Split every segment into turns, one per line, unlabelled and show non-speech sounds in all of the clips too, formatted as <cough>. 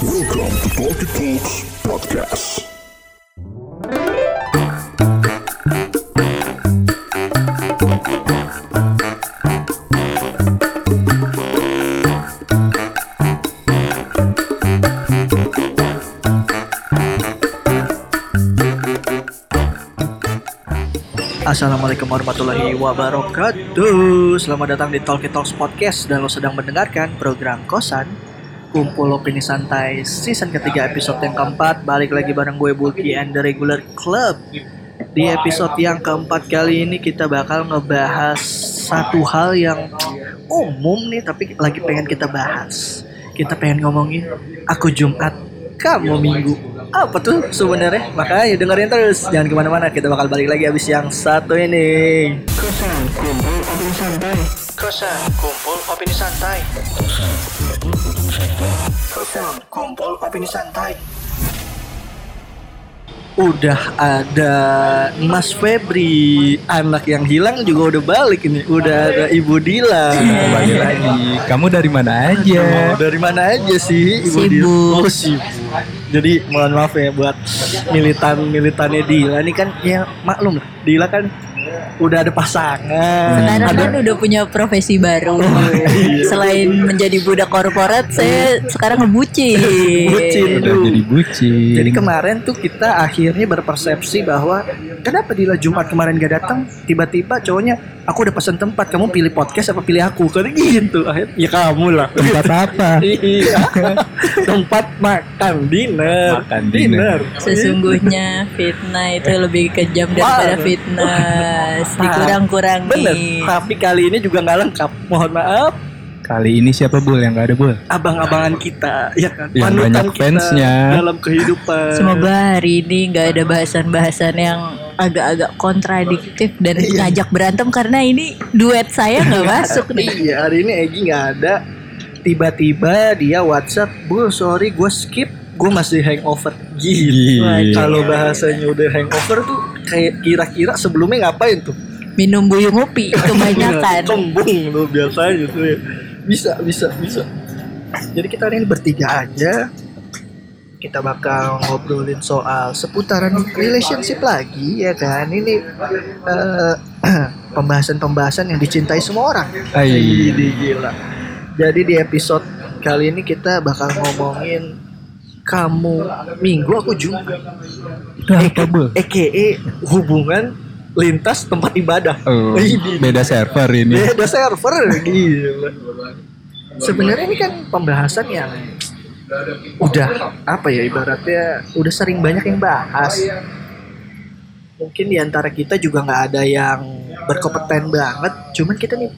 Welcome to Talkie Talks Podcast.
Assalamualaikum warahmatullahi wabarakatuh Selamat datang di Talkie Talks Podcast Dan lo sedang mendengarkan program Kosan Kumpul Opini Santai Season ketiga episode yang keempat. Balik lagi bareng gue Bulky and the Regular Club. Di episode yang keempat kali ini kita bakal ngebahas Satu hal yang umum nih Tapi lagi pengen kita bahas. Kita pengen ngomongin Aku Jumat, kamu Minggu apa tuh sebenarnya? Makanya dengerin terus. Jangan ke mana-mana kita bakal balik lagi abis yang satu ini. Kosan kumpul opini santai. Kosan kumpul opini santai. Kosan kumpul opini santai. Udah ada Mas Febri anak yang hilang juga udah balik ini. Udah ada Ibu Dila.
Kembali lagi. Kamu dari mana aja?
dari mana aja sih Ibu Dila? Oh sibuk jadi mohon maaf ya buat militan militannya Dila. Ini kan ya maklum lah. Dila kan udah ada pasangan
Sekarang
ada
kan udah punya profesi baru.
iya.
Selain menjadi budak korporat, saya sekarang ngebucin.
Bucin.
Udah jadi bucin.
Jadi kemarin tuh kita akhirnya berpersepsi bahwa kenapa Dila Jumat kemarin gak datang tiba-tiba cowoknya aku udah pesan tempat kamu pilih podcast apa pilih aku kan gitu akhirnya ya kamu lah
tempat <laughs> apa?
iya <laughs> tempat makan dinner
Makan dinner.
Sesungguhnya fitnah itu lebih kejam daripada
Wah.
Fitnah.
bener
Dikurang-kurangi.
tapi kali ini juga nggak lengkap mohon maaf
Kali ini siapa bul yang gak ada bul?
abang-abangan kita ya kan
Yang
Panutan
banyak
kita
fansnya.
dalam kehidupan
Semoga hari ini nggak ada bahasan-bahasan yang agak-agak kontradiktif dan
Iya.
ngajak berantem karena ini duet saya nggak <laughs> masuk nih.
Iya hari ini Egi nggak ada. Tiba-tiba dia WhatsApp, bu sorry gue skip, gue masih hangover. Gila.
Gila.
Kalau bahasanya udah hangover tuh kira-kira sebelumnya ngapain tuh?
Minum buyung ngopi kebanyakan. <laughs>
Kembung lu biasanya tuh ya. Bisa, bisa, bisa. Jadi kita hari ini bertiga aja. Kita bakal ngobrolin soal seputaran relationship lagi ya kan. Ini eh, <clears throat> pembahasan-pembahasan yang dicintai semua orang. Ini gila. Jadi di episode kali ini kita bakal ngomongin kamu minggu aku Jumat.
Itu apa bul?
EKE hubungan lintas tempat ibadah.
Oh, beda server ini.
beda server gila. Sebenarnya ini kan pembahasan yang udah apa ya ibaratnya udah sering banyak yang bahas. Mungkin di antara kita juga nggak ada yang berkompeten banget, cuman kita nih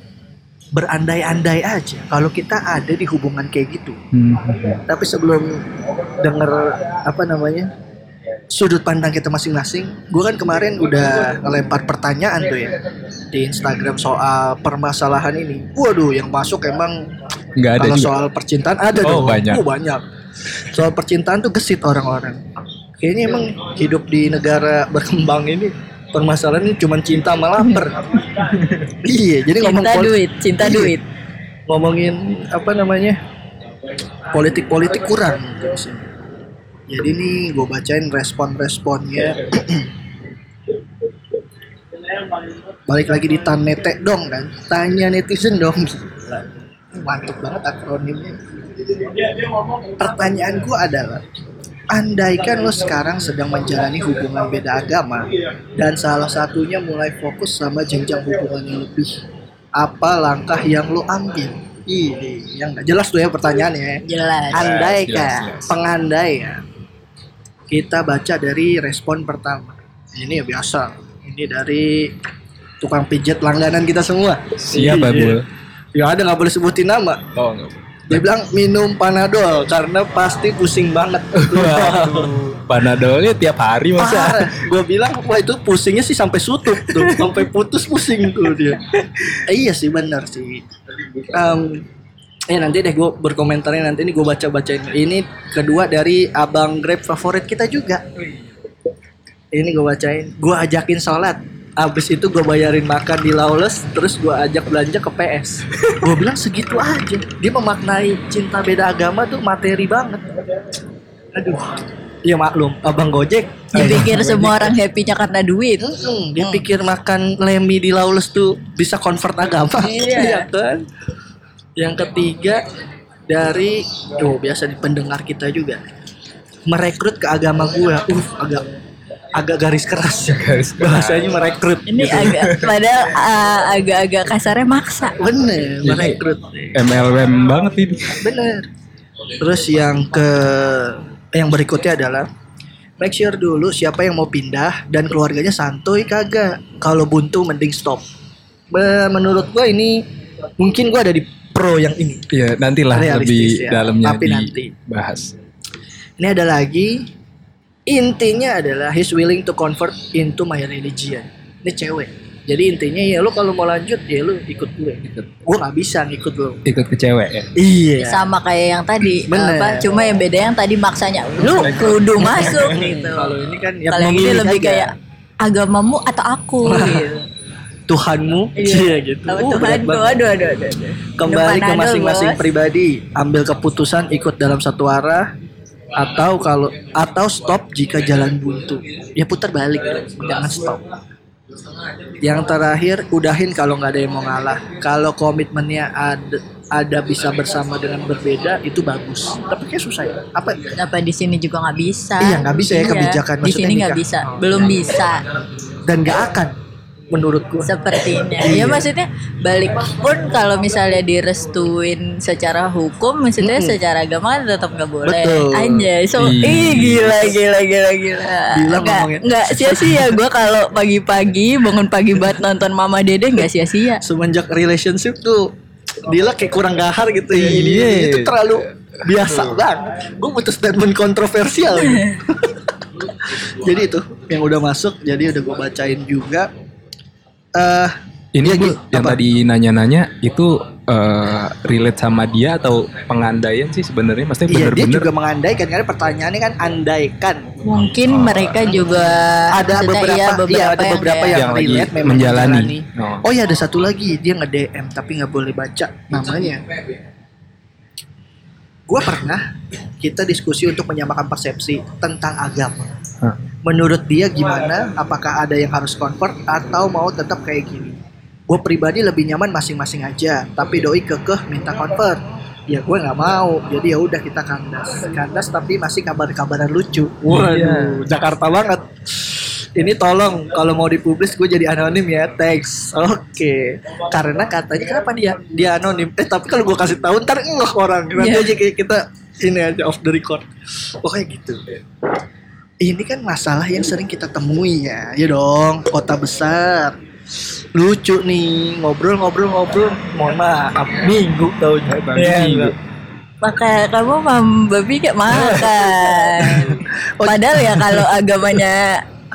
berandai-andai aja kalau kita ada di hubungan kayak gitu.
Hmm.
Tapi sebelum denger apa namanya sudut pandang kita masing-masing, gue kan kemarin udah ngelempar pertanyaan tuh ya di Instagram soal permasalahan ini. Waduh, yang masuk emang
Nggak ada
kalau
juga.
soal percintaan ada
Oh,
dong.
banyak.
Oh, banyak. Soal percintaan tuh gesit orang-orang. Kayaknya emang hidup di negara berkembang ini permasalahan ini cuma cinta sama lapar. <laughs> iya, jadi ngomong
Cinta
pol-
duit, cinta
Iya.
duit.
ngomongin apa namanya politik-politik kurang gitu. Jadi nih gue bacain respon-responnya. <clears throat> Balik lagi di Tanete dong kan. Tanya netizen dong. Mantap banget akronimnya. Pertanyaan gue adalah Andaikan lo sekarang sedang menjalani hubungan beda agama dan salah satunya mulai fokus sama jenjang hubungan yang lebih, apa langkah yang lo ambil? Ini yang nggak jelas tuh ya pertanyaannya.
Jelas.
Andai
jelas,
kan,
jelas.
pengandai ya. Kita baca dari respon pertama. Ini ya biasa. Ini dari tukang pijat langganan kita semua.
Siapa
Iya.
bul?
Ya ada nggak boleh sebutin nama.
Oh nggak.
Dia bilang minum panadol karena pasti pusing banget.
Panadolnya tiap hari masa?
Gue bilang wah itu pusingnya sih sampai sutup tuh, sampai putus pusing tuh dia. Eh, iya sih benar sih. Em, eh nanti deh gue berkomentarnya nanti ini gue baca bacain. Ini kedua dari abang Grab favorit kita juga. Ini gue bacain. Gue ajakin sholat. Abis itu gue bayarin makan di Lawless Terus gue ajak belanja ke PS Gue bilang segitu aja Dia memaknai cinta beda agama tuh materi banget Aduh Ya maklum Abang Gojek
Dipikir semua orang happy-nya karena duit.
Hmm, dia pikir makan lemi di Lawless tuh bisa convert agama.
Iya. <laughs>
Iya kan? Yang ketiga dari oh biasa di pendengar kita juga merekrut ke agama gue. Uh, agak agak garis keras.
Garis keras.
Bahasanya merekrut.
Ini
gitu.
agak padahal uh, agak-agak kasarnya maksa.
bener merekrut.
MLM banget ini.
Bener. Terus yang ke yang berikutnya adalah make sure dulu siapa yang mau pindah dan keluarganya santuy kagak. Kalau buntu mending stop. Menurut gua ini mungkin gua ada di pro yang ini.
Iya, nantilah
Realistis
lebih
ya,
dalamnya
tapi nanti.
dibahas.
Ini ada lagi intinya adalah he's willing to convert into my religion. Ini cewek. Jadi intinya ya lu kalau mau lanjut ya lu ikut gue. Gue nggak bisa ngikut lu.
Ikut ke cewek ya.
Iya.
Sama kayak yang tadi.
Bener.
Apa, cuma yang beda yang tadi maksanya lu kudu masuk <laughs> gitu.
Kalau ini kan yang
Kalau yang ini lebih
aja.
kayak agamamu atau aku gitu.
Tuhanmu, iya gitu.
Apa
Uh, berat
Tuhan
banget.
aduh aduh aduh. aduh.
kembali ke
Depan anu,
masing-masing pribadi ambil keputusan ikut dalam satu arah atau kalau atau stop jika jalan buntu. Ya putar balik jangan stop. Yang terakhir udahin kalau nggak ada yang mau ngalah. Kalau komitmennya ada ada bisa bersama dengan berbeda itu bagus. Tapi kayak susah ya. Apa?
Kenapa di sini juga nggak bisa?
Iya, nggak bisa ya, kebijakan.
Di
Maksudnya
sini nggak bisa, belum bisa.
Dan nggak akan menurut gua
sepertinya. <laughs>
Iya.
Ya maksudnya balik pun kalau misalnya direstuin secara hukum, maksudnya secara agama kan tetap nggak boleh.
Betul.
Anjay, so
Iya.
ih gila gila gila gila.
Gila
Nggak nggak sia-sia gue kalau pagi-pagi bangun pagi banget nonton Mama Dede nggak sia-sia.
semenjak relationship tuh Dila kayak kurang gahar gitu ya ini
Iya.
itu terlalu biasa banget gue butuh statement kontroversial gitu. <laughs> jadi itu yang udah masuk jadi udah gue bacain juga eh
Ini
ya, gitu.
yang
Apa?
tadi nanya-nanya itu eh, relate sama dia atau pengandaian sih sebenarnya? Maksudnya
Iya dia juga mengandaikan karena pertanyaannya kan andaikan
Mungkin mereka juga
ada beberapa,
iya,
iya, ada
yang
beberapa yang,
Yang lagi
relate memang
menjalani.
menjalani.
Oh.
Oh ya ada satu lagi dia nge DM tapi nggak boleh baca namanya. Gua pernah kita diskusi untuk menyamakan persepsi tentang agama.
Hah.
Menurut dia gimana? Apakah ada yang harus convert atau mau tetap kayak gini? Gue pribadi lebih nyaman masing-masing aja, tapi doi kekeh minta convert. Ya gue nggak mau, jadi ya udah kita kandas, kandas tapi masih kabar-kabaran lucu. Waduh, Jakarta banget. Ini tolong kalau mau dipublis gue jadi anonim ya, thanks. Oke. Karena katanya kenapa dia dia anonim? Eh tapi kalau gue kasih tahu ntar ngeh orang. Nanti
Iya.
aja kayak kita ini aja off the record. Pokoknya gitu. Ini kan masalah yang sering kita temui ya. Ya dong, kota besar. Lucu nih, ngobrol-ngobrol-ngobrol. Mohon maaf, minggu taunya.
Babi
Iya,
minggu.
enggak?
Makanya kamu mam babi kayak makan. <laughs>
Oh,
Padahal ya kalau agamanya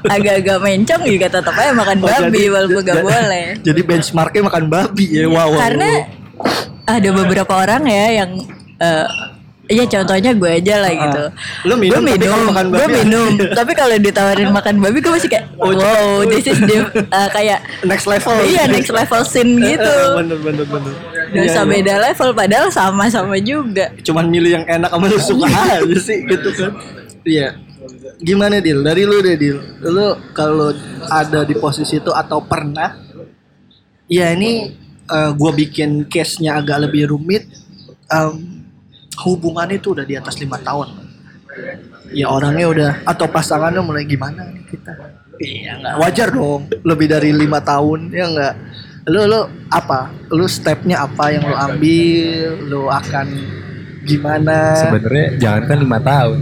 agak-agak mencong juga tetap aja makan
Oh,
babi
jadi-
walaupun gak boleh.
Jadi benchmarknya makan babi ya. Wow. wow,
Karena
wow.
ada beberapa orang ya yang eh Iya contohnya gue aja lah gitu.
Lu minum,
gue
tapi
minum,
kalau makan
gue minum. <laughs> tapi kalau ditawarin makan babi gue masih kayak,
Oh,
wow, <laughs> this is the, eh, kayak
next level.
iya next level scene <laughs> gitu.
bener bener bener.
Dosa
Iya, iya.
beda level padahal sama-sama juga.
Cuman milih yang enak sama lu suka aja sih gitu kan. Iya. Gimana Dil? Dari lu deh Dil. Lu kalau ada di posisi itu atau pernah Ya ini eh, gua bikin case-nya agak lebih rumit. Em, hubungannya itu udah di atas lima tahun. Ya orangnya udah atau pasangannya mulai gimana nih kita? Iya nggak wajar dong. Lebih dari lima tahun ya nggak. Lu lu apa? Lu stepnya apa yang lu ambil? Lu akan gimana?
sebenarnya jangan kan lima tahun,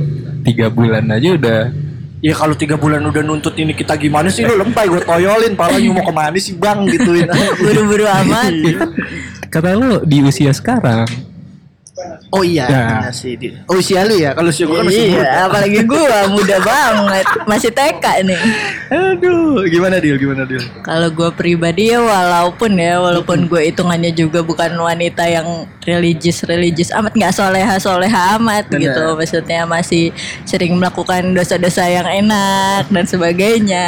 tiga bulan aja udah
Ya kalau tiga bulan udah nuntut ini kita gimana sih lu lempay gue toyolin palanya mau ke mana sih bang gituin <laughs>
Buru-buru amat.
kata lu di usia sekarang
Oh iya,
Ya.
sih. Di- Oh usia lu ya? Kalau usia gua kan masih
Iya,
muda.
apalagi gua muda banget, masih TK nih.
Aduh, gimana Dil? Gimana Dil?
Kalau gue pribadi ya walaupun ya walaupun gue hitungannya juga bukan wanita yang religius religius amat nggak soleha soleha amat
Benar.
gitu maksudnya masih sering melakukan dosa-dosa yang enak dan sebagainya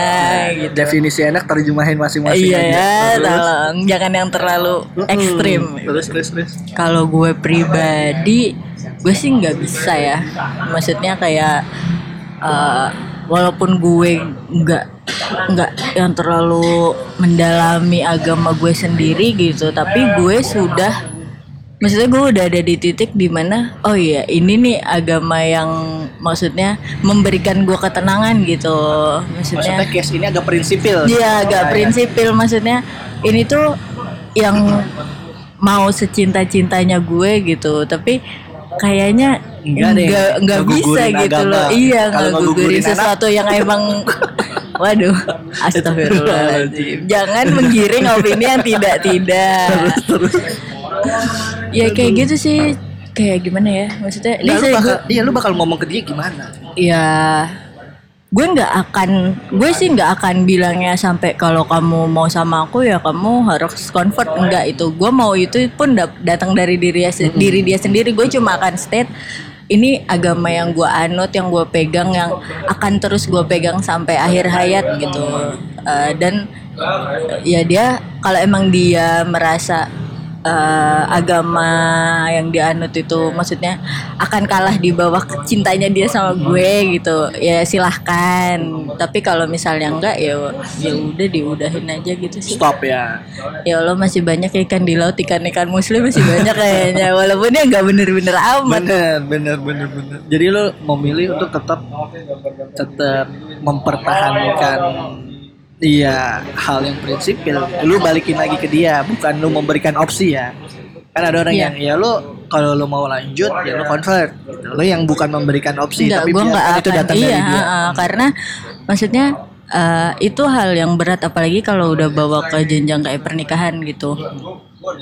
gitu.
Definisi enak terjemahin masing-masing
Iya
aja.
ya, tolong jangan yang terlalu ekstrim.
Terus terus terus.
Kalau gue pribadi, gue sih nggak bisa ya. Maksudnya kayak eh, walaupun gue nggak nggak yang terlalu mendalami agama gue sendiri gitu, tapi gue sudah Maksudnya gue udah ada di titik di mana Oh iya ini nih agama yang Maksudnya memberikan gue ketenangan gitu
Maksudnya case ini agak prinsipil.
Iya agak prinsipil maksudnya ini tuh yang mau secinta-cintanya gue gitu tapi kayaknya
Enggak deh,
nggak nggak bisa gitu
agama.
loh iya nggak gugurin
anak-
sesuatu yang emang <laughs> waduh astagfirullahaladzim. Jangan menggiring opini yang tidak tidak ya kayak gitu sih. Kayak gimana ya? Maksudnya
Nah, lu bakal, iya lu bakal ngomong ke dia gimana?
ya gue nggak akan gue sih nggak akan bilangnya sampai kalau kamu mau sama aku ya kamu harus convert enggak itu gue mau itu pun datang dari diri dia, diri dia sendiri. Gue cuma akan state ini agama yang gue anut yang gue pegang yang akan terus gue pegang sampai akhir hayat gitu. Eh, dan ya dia kalau emang dia merasa eh, agama yang dianut itu maksudnya akan kalah di bawah cintanya dia sama gue gitu. Ya silahkan. Tapi kalau misalnya enggak ya ya udah diudahin aja gitu sih.
Stop ya.
ya Allah masih banyak ikan di laut ikan ikan muslim masih banyak kayaknya. <laughs> Walaupun ya nggak bener-bener amat.
Bener, bener, bener, bener. Jadi lu memilih untuk tetap tetap mempertahankan iya hal yang prinsipil. Lu balikin lagi ke dia, bukan lu memberikan opsi ya. Kan ada orang
Iya.
yang ya lu kalau lu mau lanjut ya lu convert gitu. Lu yang bukan memberikan opsi
Enggak,
tapi
gue nggak
biarkan itu
akan.
datang
iya,
dari dia.
ha-ha, karena maksudnya eh, itu hal yang berat apalagi kalau udah bawa ke jenjang kayak pernikahan gitu.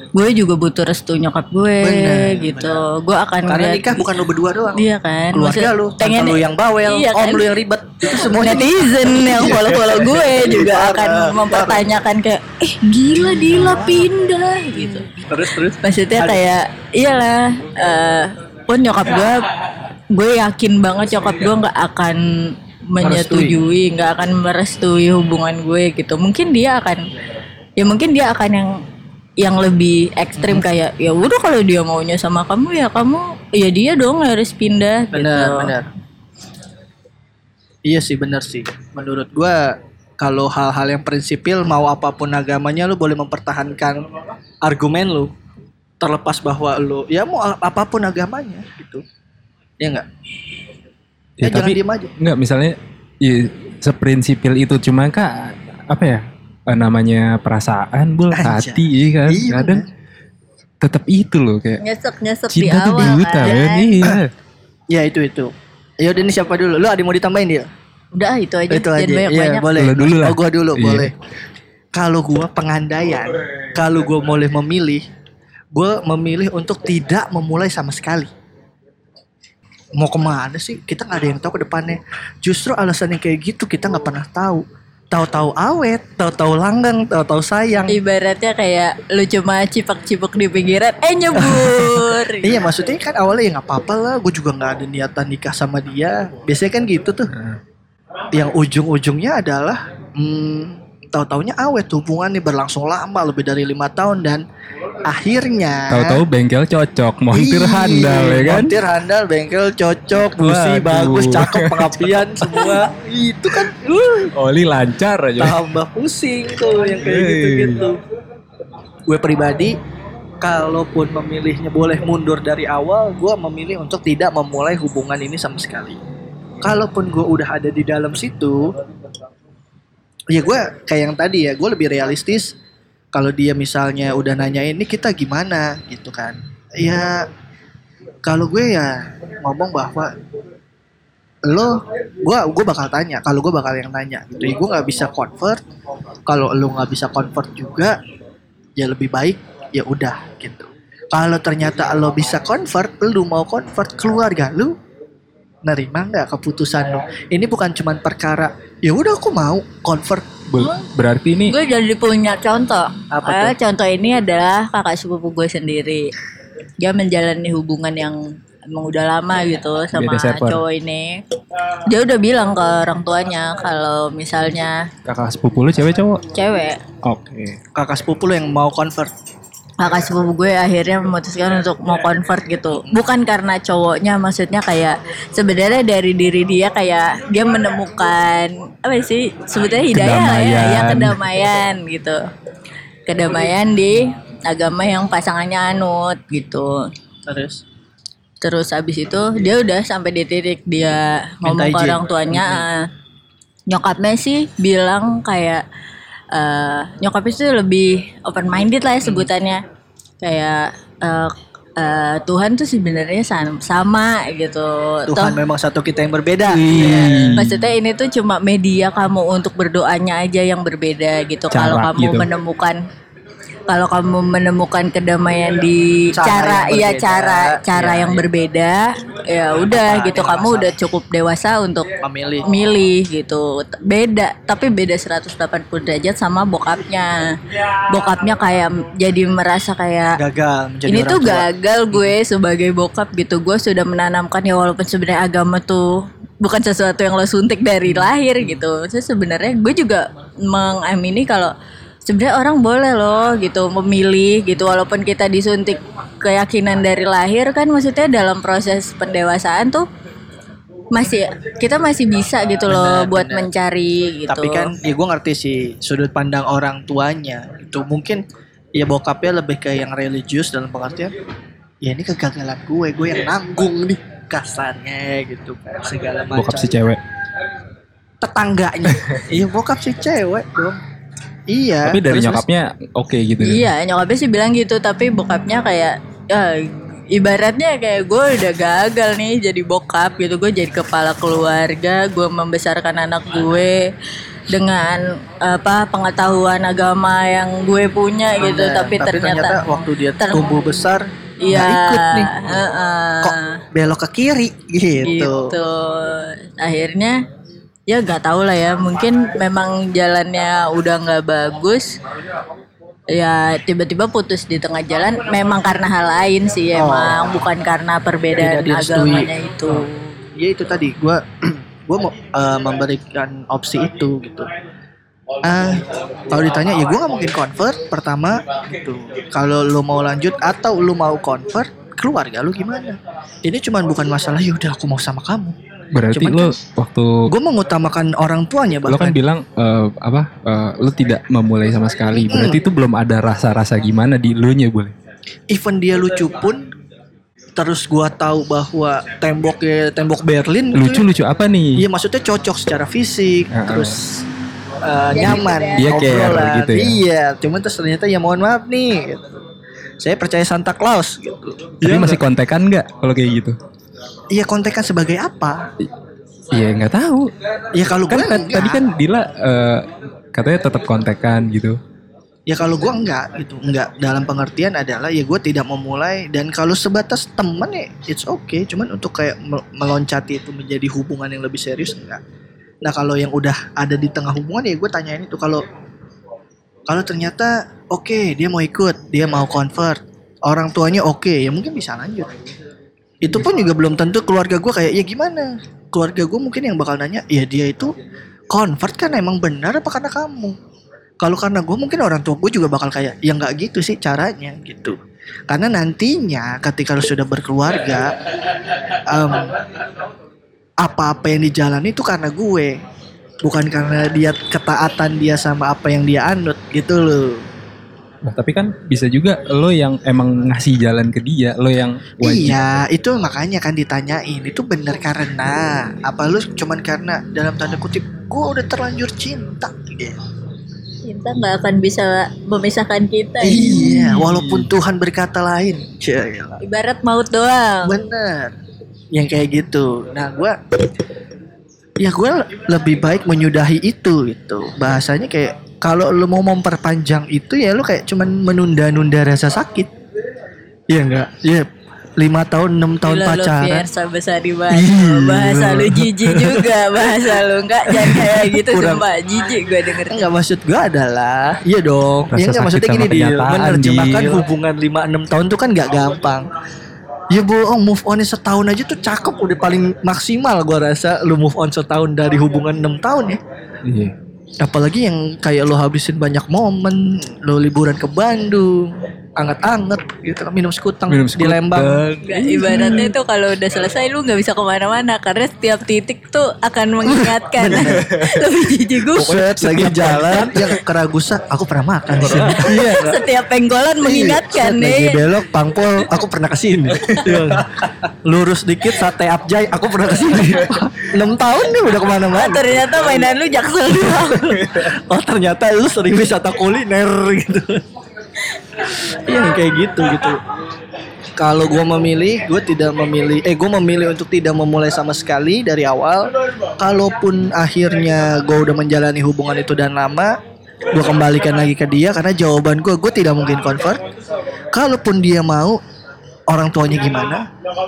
Gue juga butuh restu nyokap gue
Bener,
gitu. Gue akan
Karena nikah bukan lu berdua doang.
Iya kan.
Keluarga
Maksud-
lu,
pengen-
lu yang bawel,
Iya
om
kan?
lu yang ribet. Itu <laughs> semuanya
netizen yang follow-follow gue <laughs> juga
Parah,
akan mempertanyakan kayak eh gila Dila pindah gitu.
terus terus.
Maksudnya kayak iyalah eh pun nyokap gue gue yakin banget nyokap gue nggak akan menyetujui nggak akan merestui hubungan gue gitu mungkin dia akan ya mungkin dia akan yang yang lebih ekstrim kayak ya udah kalau dia maunya sama kamu ya kamu ya dia dong harus pindah
Benar,
gitu.
benar. Iya sih benar sih. Menurut gua kalau hal-hal yang prinsipil mau apa pun agamanya lu boleh mempertahankan argumen lu terlepas bahwa lu ya mau apa pun agamanya gitu. Ya enggak? Ya, jangan diem aja.
Enggak misalnya ya, seprinsipil itu cuma kak apa ya namanya perasaan bul hati ya kan
Iya,
kadang tetap itu loh kayak
nyesek nyesek di
cinta tuh
awal
buta
kan.
kan iya <clears throat>
Ya itu itu. Ya udah ini siapa dulu? Lu ada yang mau ditambahin dia?
udah itu aja
itu
jangan
aja.
banyak banyak
boleh.
Lu dulu lah.
Oh, gua dulu,
Iya.
boleh. Kalau gua pengandaian, kalau gua boleh memilih, gua memilih untuk tidak memulai sama sekali. Mau ke mana sih? Kita nggak ada yang tahu ke depannya. Justru alasan yang kayak gitu kita nggak pernah tahu. Tahu-tahu awet, tahu-tahu langgang, tahu-tahu sayang.
ibaratnya kayak lu cuma cipak-cipuk di pinggiran eh nyebur <laughs>
Iya maksudnya kan awalnya ya nggak apa-apa lah, gue juga nggak ada niatan nikah sama dia. Biasanya kan gitu tuh. Yang ujung-ujungnya adalah hmm, tahu-taunya awet hubungannya berlangsung lama lebih dari lima tahun dan akhirnya
tahu-tahu bengkel cocok montir
Iya,
handal ya kan
Montir handal, bengkel cocok, busi
Waduh.
bagus, cakep, pengapian <laughs> semua. Itu kan uh, <laughs>
oli lancar aja
tambah pusing tuh yang kayak
Hey.
gitu-gitu. Gue pribadi kalaupun memilihnya boleh mundur dari awal, gue memilih untuk tidak memulai hubungan ini sama sekali. Kalaupun gue udah ada di dalam situ, ya gue kayak yang tadi ya, gue lebih realistis. Kalau dia misalnya udah nanya ini kita gimana gitu kan, ya kalau gue ya ngomong bahwa lo gue gue bakal tanya kalau gue bakal yang nanya gitu ya gue nggak bisa convert kalau lo nggak bisa convert juga ya lebih baik ya udah gitu Kalau ternyata lo bisa convert, lu mau convert keluarga lu nerima nggak keputusan lo? Ini bukan cuman perkara ya udah aku mau convert.
Be- berarti ini
Gue jadi punya contoh.
Apa
Eh, contoh ini adalah kakak sepupu gue sendiri. Dia menjalani hubungan yang emang udah lama gitu sama cowok ini. Dia udah bilang ke orang tuanya kalau misalnya
kakak sepupu lu cewek cowok?
cewek
Oke.
Kakak sepupu lo yang mau convert.
Kakak sepupu gue akhirnya memutuskan untuk mau convert gitu. Bukan karena cowoknya maksudnya kayak sebenarnya dari diri dia kayak dia menemukan apa sih sebetulnya hidayah lah ya, ya
Kedamaian.
kedamaian gitu. Kedamaian di agama yang pasangannya anut gitu.
Terus?
Terus abis itu dia udah sampai di titik dia ngomong ke orang tuanya eh, nyokapnya sih bilang kayak eh nyokapnya sih lebih open minded lah ya sebutannya. Kayak eh, eh, Tuhan tuh sebenarnya sam- sama gitu.
Tuhan
Toh,
memang satu kita yang berbeda.
maksudnya ini tuh cuma media kamu untuk berdoanya aja yang berbeda gitu. Kalau kamu
gitu.
menemukan kalau kamu menemukan kedamaian di
Cara
cara,
yang
iya cara cara
Iya,
yang
iya.
berbeda ya udah gitu.
yang
kamu udah cukup dewasa untuk
Memilih.
milih gitu. Beda tapi beda 180 derajat sama bokapnya. Bokapnya kayak jadi merasa kayak
Gagal menjadi
ini tuh
tua.
gagal gue sebagai bokap gitu. Gue sudah menanamkan ya walaupun sebenarnya agama tuh bukan sesuatu yang lo suntik dari lahir gitu. Terus sebenarnya gue juga mengamini kalau sebenarnya orang boleh loh gitu memilih gitu walaupun kita disuntik keyakinan dari lahir kan maksudnya dalam proses pendewasaan tuh masih kita masih bisa gitu loh
Benar,
buat
benar.
mencari gitu.
Tapi kan ya gue ngerti sih sudut pandang orang tuanya itu mungkin ya bokapnya lebih ke yang religius dalam pengertian ya ini kegagalan gue gue yang nanggung nih kasarnya gitu kan segala macam
Bokap si cewek.
tetangganya. <laughs> Iya bokap si cewek dong iya
Tapi dari
terus-
nyokapnya oke gitu. ya?
Iya, nyokapnya sih bilang gitu, tapi bokapnya kayak ya ibaratnya kayak gue udah gagal nih jadi bokap gitu, gue jadi kepala keluarga, gue membesarkan anak gue dengan apa pengetahuan agama yang gue punya gitu,
Benar,
tapi, ternyata,
waktu dia
ter-
tumbuh besar
iya
nggak ikut nih
heeh.
kok belok ke kiri gitu,
gitu. Akhirnya ya nggak tahu lah ya, mungkin memang jalannya udah nggak bagus. Ya tiba-tiba putus di tengah jalan. Memang karena hal lain sih
Oh.
emang. Bukan karena perbedaan agamanya itu.
ya itu tadi. Gue <clears throat> gue mau eh, memberikan opsi itu gitu. Ah kalau ditanya ya gue nggak mungkin convert pertama gitu. Kalau lu mau lanjut atau lu mau convert keluarga lu gimana? Ini cuman bukan masalah ya udah aku mau sama kamu
Berarti
Cuman
lu
kan-
waktu
gue mengutamakan orang tuanya
lu kan
bahkan
bilang eh, apa eh, lu tidak memulai sama sekali. Berarti itu belum ada rasa-rasa gimana di lu nya boleh.
even dia lucu pun terus gua tahu bahwa temboknya tembok Berlin gitu
Lucu lucu apa nih?
Iya maksudnya cocok secara fisik,
Heeh.
terus uh, nyaman,
Dia care gitu ya.
Iya, cuman terus ternyata ya mohon maaf nih. Gitu. Saya percaya Santa Claus gitu.
Tapi
Iya
masih kontekan nggak kalau kayak gitu?
Iya kontekan sebagai apa?
Iya nggak tahu.
Ya kalau
Kan
enggak.
tadi kan Dila eh, katanya tetap kontekan gitu.
ya kalau gua enggak gitu, enggak dalam pengertian adalah ya gua tidak memulai dan kalau sebatas teman ya it's okay, cuman untuk kayak mel- meloncati itu menjadi hubungan yang lebih serius enggak. Nah kalau yang udah ada di tengah hubungan ya gue tanyain itu kalau kalau ternyata oke dia mau ikut, dia mau convert, orang tuanya oke ya mungkin bisa lanjut. Itu pun juga belum tentu keluarga gue kayak ya gimana. Keluarga gue mungkin yang bakal nanya, ya dia itu convert kan emang benar apa karena kamu? Kalau karena gue mungkin orang tua gue juga bakal kayak ya nggak gitu sih caranya gitu. Karena nantinya ketika lu sudah berkeluarga, em, apa-apa yang dijalani itu karena gue, bukan karena dia ketaatan dia sama apa yang dia anut gitu loh.
Nah, tapi kan bisa juga lo yang emang ngasih jalan ke dia, lo yang wajib.
Iya, itu makanya kan ditanyain itu benar karena apa lu cuman karena dalam tanda kutip gue udah terlanjur cinta gitu.
Cinta nggak akan bisa memisahkan kita. ya.
Iya, walaupun Tuhan berkata lain.
Ibarat maut doang.
Bener. Yang kayak gitu. Nah, gua ya gue lebih baik menyudahi itu gitu. Bahasanya kayak kalau lu mau memperpanjang itu ya lu kayak cuman menunda-nunda rasa sakit. Iya enggak? Iya. Lima tahun, enam tahun
Gila
pacaran.
Fiersa besar di bahasa
Iya.
Bahasa lu jijik juga Bahasa lu Enggak jangan kayak gitu
Kurang-
Sumpah jijik gue denger
Enggak maksud gue adalah Iya dong
Rasa
Iya enggak
sakit
maksudnya
sama
gini
kenyataan,
Menerjemahkan hubungan 5-6 tahun tuh kan gak gampang Ya bohong move on setahun aja tuh cakep Udah paling maksimal gua rasa Lu move on setahun dari hubungan 6 tahun ya
Iya.
Apalagi yang kayak lo habisin banyak momen Lo liburan ke Bandung Anget-anget gitu kan Minum sekutang
Minum
di Lembang.
ibaratnya itu kalau udah selesai lu nggak bisa ke mana-mana karena setiap titik tuh akan mengingatkan. <laughs> Lebih jijik. Gue
Set lagi jalan. yang keragusan Aku pernah makan di sini. <laughs> Iya.
Setiap penggolan mengingatkan
Set lagi
nih
belok pangpol aku pernah ke sini <laughs> Iya. lurus dikit sate abjay aku pernah ke sini 6 tahun nih udah ke mana-mana.
Ternyata mainan lu jaksel doang.
Oh ternyata lu sering wisata kuliner gitu iya kayak gitu gitu kalau gue memilih, gue tidak memilih. Eh, gue memilih untuk tidak memulai sama sekali dari awal. Kalaupun akhirnya gue udah menjalani hubungan itu dan lama, gue kembalikan lagi ke dia karena jawaban gue, gue tidak mungkin convert. Kalaupun dia mau, orang tuanya gimana?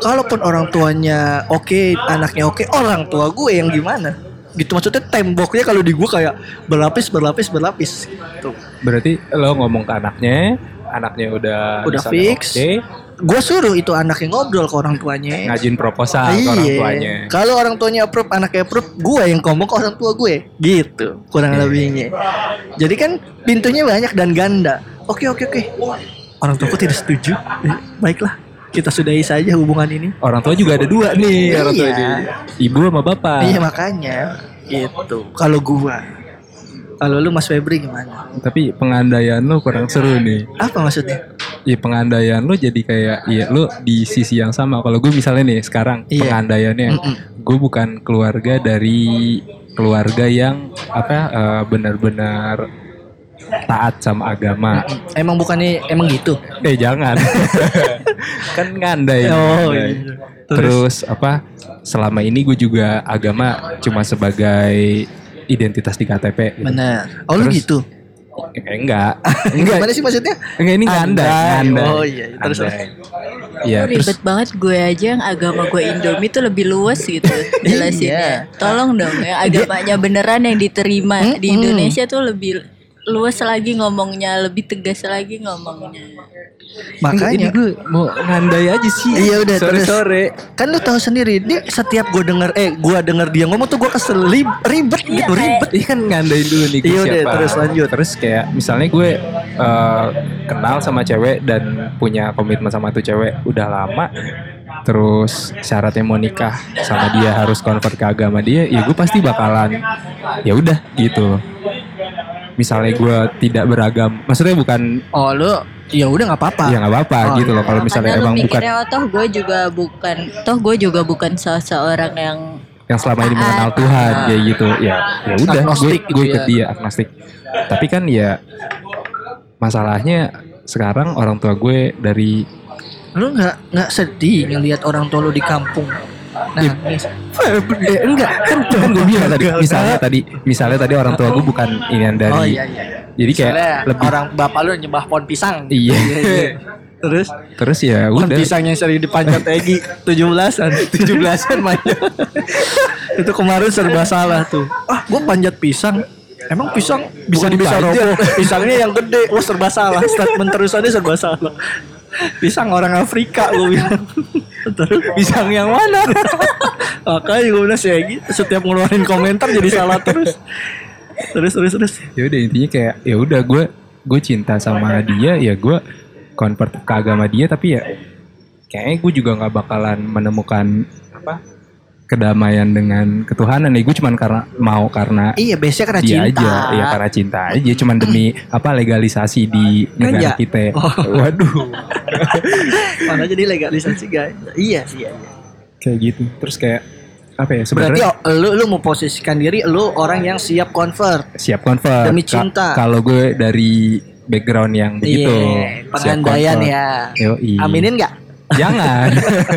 Kalaupun orang tuanya oke, anaknya oke, orang tua gue yang gimana? Gitu maksudnya temboknya kalau di gue kayak berlapis, berlapis, berlapis. Gitu.
Berarti lo ngomong ke anaknya, anaknya udah
Udah fix.
oke,
Gue suruh itu anaknya ngobrol ke orang tuanya.
ngajin proposal ke orang
Iya.
tuanya.
Kalau orang tuanya approve, anaknya approve, gue yang ngomong ke orang tua gue. Gitu, kurang
Iya.
lebihnya. Jadi kan pintunya banyak dan ganda. Oke, oke, oke. Orang tuaku tidak setuju. Eh, Baiklah, kita sudahi saja hubungan ini.
Orang tua juga ada dua nih, orang tua
Iya.
ini. Ibu sama bapak.
Iya makanya. Gitu. Kalau gua, kalau lu Mas Febri gimana?
Tapi pengandaian lo kurang seru nih.
Apa maksudnya?
Iya pengandaian lo jadi kayak iya lo di sisi yang sama. Kalau gue misalnya nih sekarang
Iya.
pengandaiannya,
Mm-mm.
gue bukan keluarga dari keluarga yang apa eh, benar-benar taat sama agama.
Emang bukannya emang gitu?
Eh jangan, <laughs> kan ngandai.
Oh, iya.
Terus apa? Selama ini gue juga agama cuma sebagai identitas di KTP. gitu.
Benar. Oh lu
Terus-
gitu?
Eh, enggak, <laughs>
Gimana sih maksudnya?
enggak ini ngandai.
Andai.
ngandai.
Oh, iya. Terus-
Andai. Iya, terus
ribet banget gue aja yang agama gue Indomie tuh lebih luas gitu <laughs> jelasinnya.
Iya.
Tolong dong ya agamanya beneran yang diterima di. Indonesia tuh lebih luas lagi ngomongnya, lebih tegas lagi ngomongnya.
Makanya ini gue mau ngandai aja sih.
Iya udah
sore
terus.
sore.
Kan lu tahu sendiri, dia setiap gue denger eh gue denger dia ngomong tuh gue kesel ribet
Iya,
gitu, ribet.
Iya kan ngandain dulu nih gue
Iya udah,
siapa.
terus lanjut.
Terus kayak misalnya gue eh, kenal sama cewek dan punya komitmen sama tuh cewek udah lama. Terus syaratnya mau nikah sama dia harus convert ke agama dia, ya gue pasti bakalan ya udah gitu. Misalnya gue tidak beragam, maksudnya bukan
Oh lu ya udah nggak apa-apa.
ya nggak apa-apa
Oh,
gitu loh.
iya.
Kalau misalnya
Karena
emang bukan
mikirnya oh toh gue juga bukan toh gue juga bukan seseorang yang
yang selama ini mengenal
Ah.
Tuhan kayak gitu ya ya udah gue
Agnostik
gue
gitu
ikut
ya.
dia agnostik tapi kan ya masalahnya sekarang orang tua gue dari
Lu nggak nggak sedih ngelihat orang tua lu di kampung. Nah,
eh, enggak kan kan gue bilang tadi misalnya tadi misalnya tadi orang tua gue bukan ini yang dari
oh iya iya.
jadi kayak
Misalnya
lebih
orang bapak lu nyembah pohon pisang.
Iya.
Terus
terus ya
pohon
udah
pisang yang sering dipanjat Egi 17-an, 17-an <laughs> mainnya. Itu kemarin serba salah tuh. Ah, gua panjat pisang. Emang pisang bisa bisa roboh. Pisangnya yang gede. Wah, serba salah. Statement terusannya serba salah. Pisang orang Afrika gue bilang. Terus pisang yang mana? <laughs> Makanya gue bilang si Egi setiap ngeluarin komentar jadi salah terus. Terus terus terus.
ya udah intinya kayak ya udah gue gue cinta sama dia ya gue convert ke agama dia tapi ya kayaknya gue juga nggak bakalan menemukan apa kedamaian dengan ketuhanan ya gue cuman karena mau karena
Iya, biasanya karena
dia
cinta.
aja ya karena cinta aja cuman demi apa legalisasi di negara
Ganja.
kita
Oh.
waduh <laughs>
Mana jadi legalisasi guys? Iya sih. Iya, iya.
kayak gitu terus kayak apa ya
Berarti
sebenarnya
oh, lu lu mau posisikan diri lu orang yang siap convert.
siap convert
Demi
Ka-
cinta.
kalau gue dari background yang begitu
Iya,
siap
pengandaian
convert.
ya.
Yoi.
Aminin nggak?
jangan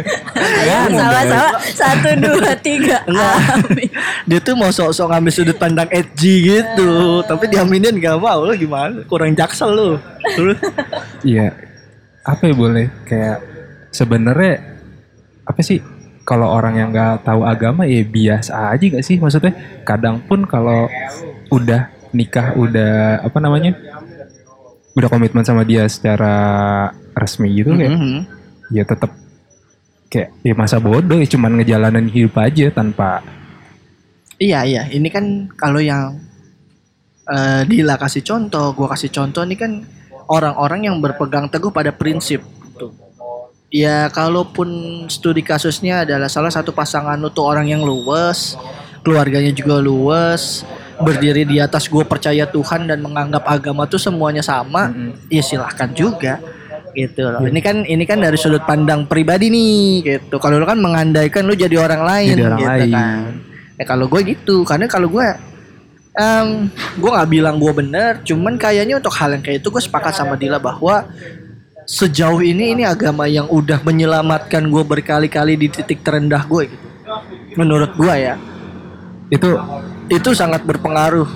<laughs>
Ayo sama-sama satu dua tiga. Amin.
Dia tuh mau sok-sok ngambil sudut pandang edgy gitu, tapi diaminin gak mau lu gimana? Kurang jaksel lu. Terus
Iya. Apa ya boleh? Kayak sebenarnya apa sih? Kalau orang yang nggak tahu agama ya biasa aja gak sih? Maksudnya kadang pun kalau udah nikah udah apa namanya udah komitmen sama dia secara resmi gitu kayak
Mhm.
ya tetap kayak ya masa bodoh ya cuman ngejalanin hidup aja tanpa
Iya iya, ini kan kalau yang eh, Dila kasih contoh, gua kasih contoh ini kan orang-orang yang berpegang teguh pada prinsip. gitu. Ya kalaupun studi kasusnya adalah salah satu pasangan tuh orang yang luwes, keluarganya juga luwes, berdiri di atas gue percaya Tuhan dan menganggap agama tuh semuanya sama, ya silahkan juga gitu loh. Ini kan ini kan dari sudut pandang pribadi nih gitu. Kalau lu kan mengandaikan lu jadi orang lain
Jadi orang
gitu
lain.
kan. Ya kalau gue gitu, karena kalau gue em gue nggak bilang gue bener, cuman kayaknya untuk hal yang kayak itu gue sepakat sama Dila bahwa sejauh ini ini agama yang udah menyelamatkan gue berkali-kali di titik terendah gue gitu. Menurut gue ya,
itu
itu sangat berpengaruh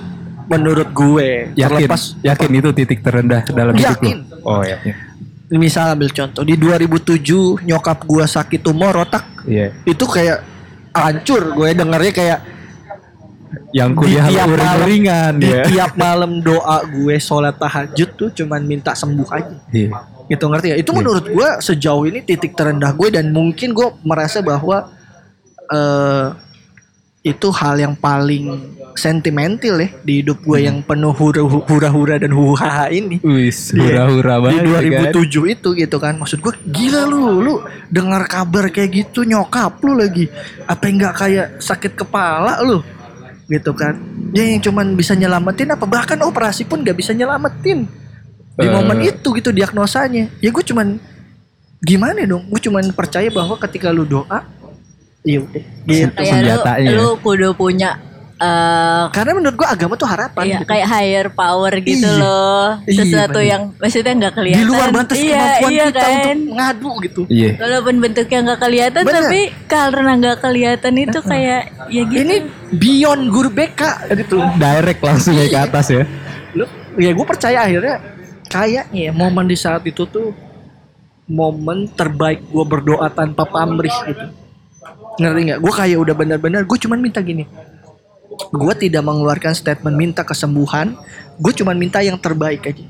menurut gue.
yakin
Terlepas
yakin itu titik terendah dalam hidup
Yakin.
oh yakin
misal ambil contoh di 2007 nyokap gue sakit tumor otak
iya
itu kayak hancur gue dengernya kayak
yang
di
kuliah
tiap
lu
malam
ringan
di
ya
tiap malam doa gue sholat tahajud tuh cuman minta sembuh aja.
Iya.
gitu ngerti ya itu menurut gue sejauh ini titik terendah gue dan mungkin gue merasa bahwa eh itu hal yang paling sentimental ya di hidup gue yang penuh hura- hura-hura dan huhaha ini.
Wis,
Iya.
hura-hura
di
banget kan.
2007 itu gitu kan. Maksud gue gila lu lu dengar kabar kayak gitu nyokap lu lagi. Apa enggak kayak sakit kepala lu gitu kan. Dia yang cuman bisa nyelamatin apa? Bahkan operasi pun gak bisa nyelamatin. Di
Eh.
momen itu gitu diagnosanya. Ya gue cuman gimana dong? Gue cuman percaya bahwa ketika lu doa iya udah gitu.
Senjatanya.
lu, lu kudu punya eh
karena menurut gue agama tuh harapan
Iya,
gitu.
kayak higher power gitu
Iya.
loh.
Iya,
Sesuatu
bener.
yang maksudnya nggak kelihatan.
di luar batas
iya,
kemampuan
iya
kita
kan?
untuk ngadu gitu
Iya.
Walaupun bentuknya nggak kelihatan,
Bener.
tapi karena nggak kelihatan itu kayak ya gitu.
ini beyond guru BK gitu
Direct langsung ya ke atas ya.
lu ya gue percaya akhirnya kayaknya ya momen di saat itu tuh momen terbaik gue berdoa tanpa pamrih gitu ngerti nggak gue kayak udah benar-benar gue cuman minta gini gue tidak mengeluarkan statement minta kesembuhan. Gue cuman minta yang terbaik aja.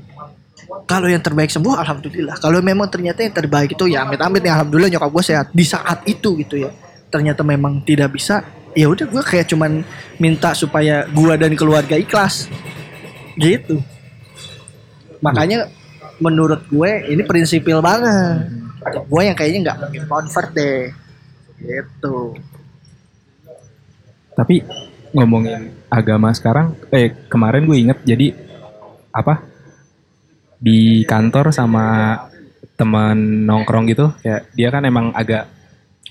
Kalau yang terbaik sembuh alhamdulillah. Kalau memang ternyata yang terbaik itu ya amit-amit ya alhamdulillah nyokap gue sehat. Di saat itu gitu ya. Ternyata memang tidak bisa ya udah gue kayak cuman minta supaya gue dan keluarga ikhlas. Gitu. Makanya menurut gue ini prinsipil banget. Gue yang kayaknya nggak mungkin convert deh. Gitu.
Tapi ngomongin agama sekarang, eh kemarin gue inget jadi apa di kantor sama teman nongkrong gitu, ya dia kan emang agak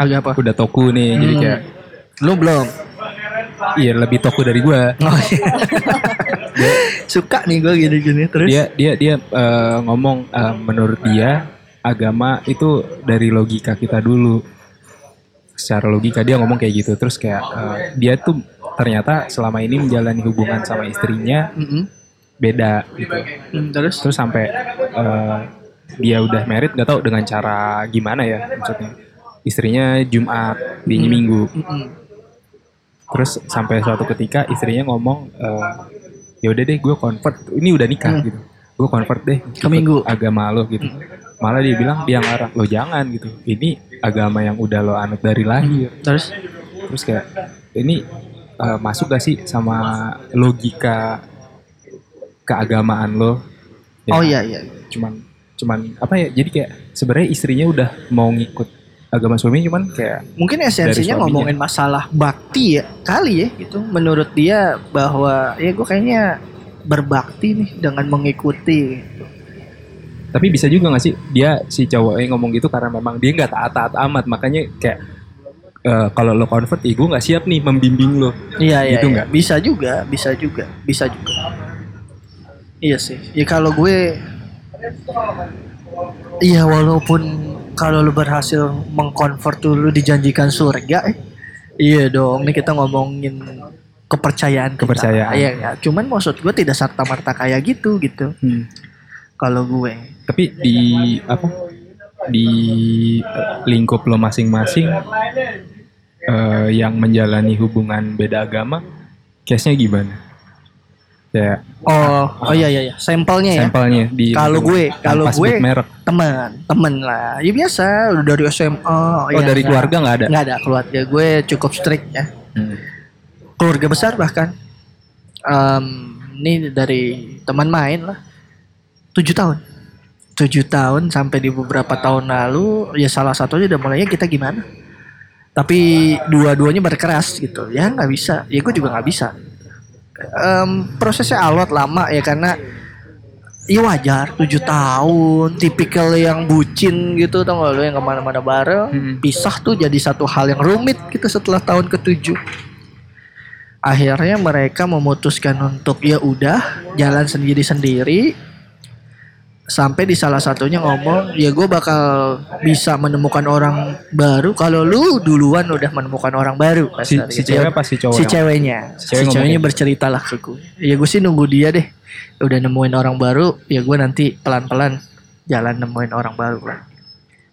agak apa
udah toku nih, jadi kayak
lu belum
iya lebih toku dari gue.
oh, iya. <laughs> suka nih gue gini-gini terus
Dia dia dia eh, ngomong eh, menurut dia agama itu dari logika kita dulu. Secara logika dia ngomong kayak gitu, terus kayak eh, dia tuh ternyata selama ini menjalani hubungan sama istrinya
Mm-mm.
beda gitu.
Hmm, terus
terus sampai eh, dia udah merit nggak tahu dengan cara gimana ya maksudnya istrinya Jumat dianya Minggu
Mm-mm.
terus sampai suatu ketika istrinya ngomong eh, ya udah deh gue convert ini udah nikah
Hmm.
gitu gue convert deh
Ke Minggu.
agama lo gitu malah dia bilang dia ngarang. Lo jangan gitu. Ini agama yang udah lo anut dari lahir.
Terus?
Terus kayak ini eh, masuk gak sih sama logika keagamaan lo? Ya,
oh iya iya
cuman cuman apa ya jadi kayak sebenarnya istrinya udah mau ngikut agama suami cuman kayak
mungkin esensinya ngomongin masalah bakti ya kali ya gitu. Menurut dia bahwa ya gue kayaknya berbakti nih dengan mengikuti
tapi bisa juga gak sih dia si cowoknya ngomong gitu karena memang dia nggak taat taat amat makanya kayak eh, kalau lo convert ya gue nggak siap nih membimbing lo
Iya iya,
Gitu
iya. bisa juga, bisa juga, bisa juga. Iya sih. Ya kalau gue Iya walaupun kalau lu berhasil mengkonvert tuh lu dijanjikan surga eh. Iya dong, ini kita ngomongin kepercayaan kita.
Kepercayaan.
Iya, iya. Cuman maksud gue tidak serta merta kayak gitu gitu.
Hmm.
Kalau gue
tapi di apa di lingkup lo masing-masing eh, yang menjalani hubungan beda agama, case-nya gimana? Kayak
Oh, oh iya iya iya. Sampelnya ya.
sampelnya di
Kalau gue, kalau gue
merek.
teman, teman lah. Ya biasa, udah dari SMA.
Oh,
ya,
dari keluarga nggak ada?
Nggak ada keluarga. Gue cukup strict ya.
Hmm.
Keluarga besar bahkan. Em, ini dari teman main lah. Tujuh tahun. Tujuh tahun sampai di beberapa tahun lalu, ya salah satunya udah mulainya kita gimana. Tapi dua-duanya berkeras gitu. Ya nggak bisa. Ya gue juga nggak bisa. Em, prosesnya alot lama ya karena Iya wajar, tujuh tahun, tipikal yang bucin gitu, tau gak lo yang ke mana-mana bareng,
Hmm.
pisah tuh jadi satu hal yang rumit gitu setelah tahun ketujuh. Akhirnya mereka memutuskan untuk ya udah jalan sendiri-sendiri, sampai di salah satunya ngomong, ya gue bakal bisa menemukan orang baru kalau lu duluan udah menemukan orang baru.
Si, si
gitu.
cewek apa si cowok?
si ceweknya
Si
si,
cewek ngomong
ceweknya
gitu.
bercerita lah ke gue ya gue sih nunggu dia deh udah nemuin orang baru ya gue nanti pelan-pelan jalan nemuin orang baru lah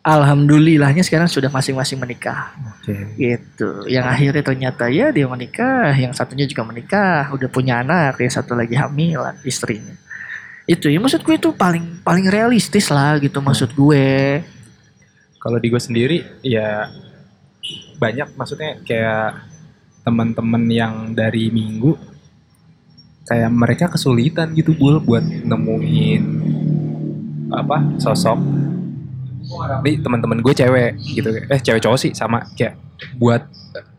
Alhamdulillahnya sekarang sudah masing-masing menikah
Oke.
gitu yang akhirnya ternyata ya dia menikah yang satunya juga menikah udah punya anak yang satu lagi hamil istrinya itu ya maksud gue itu paling paling realistis lah gitu maksud gue.
Kalau di gue sendiri ya banyak maksudnya kayak teman-teman yang dari minggu kayak mereka kesulitan gitu bul buat nemuin apa sosok. Nih teman-teman gue cewek gitu eh cewek cowok sih sama kayak buat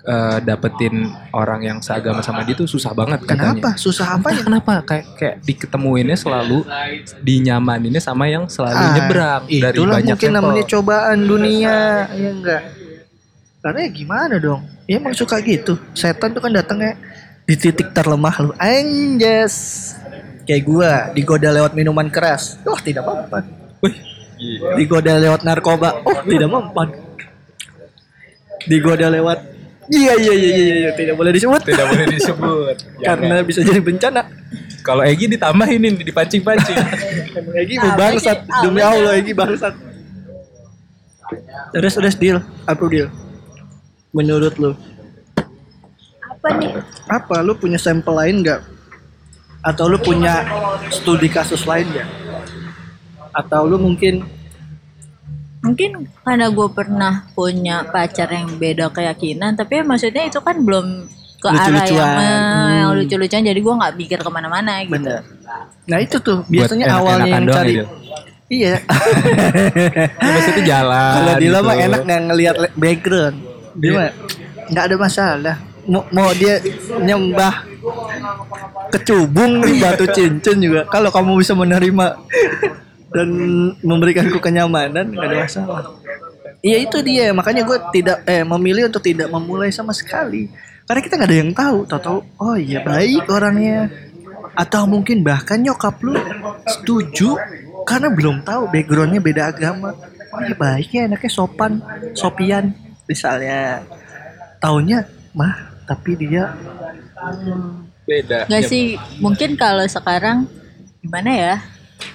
eh, dapetin orang yang seagama sama dia tuh susah banget katanya.
kenapa susah apa
Entah kenapa kayak kayak diketemuinnya selalu dinyamaninnya sama yang selalu
Ah,
nyebrang dari
Itulah
banyak
mungkin namanya cobaan dunia, ya enggak. Karena ya gimana dong? Ya emang suka gitu. Setan tuh kan datangnya di titik terlemah lu. Anjas. Kayak gua digoda lewat minuman keras. Oh, tidak.
Wih, gila.
Digoda lewat narkoba. Oh, tidak mempan. Digoda lewat Iya iya iya iya iya tidak boleh disebut
tidak boleh disebut <laughs>
karena bisa jadi bencana.
kalau Egi ditambahin ini dipancing-pancing <laughs>
Egi mau bangsat demi Allah Egi bangsat. Terus terus deal apa deal? Menurut lu
Apa nih?
apa? Lu punya sampel lain nggak? Atau lu punya studi kasus lain nggak? Atau lu mungkin
Mungkin karena gue pernah punya pacar yang beda keyakinan, tapi ya maksudnya itu kan belum ke arah yang, eh, yang
Hmm.
lucu-lucuan, jadi gue nggak mikir ke mana-mana gitu.
bener. Nah itu tuh
Buat
biasanya
enak-enakan
awalnya yang cari.
Dil?
Iya. <laughs> <laughs>
maksudnya jalan
Kalau dia mah
gitu.
enak nggak ngelihat background. Dia
Iya.
nggak ada masalah. Mau, mau dia nyembah kecubung di batu cincin juga. Kalau kamu bisa menerima <laughs> dan memberikanku kenyamanan nggak ada masalah. Iya itu dia. Makanya gue tidak eh memilih untuk tidak memulai sama sekali. Karena kita nggak ada yang tahu tahu-tahu oh iya baik orangnya. Atau mungkin bahkan nyokap lu setuju karena belum tahu backgroundnya beda agama. Oh iya baiknya anaknya sopan sopian misalnya. Taunya mah tapi dia
beda.
Gak sih, mungkin kalau sekarang gimana ya?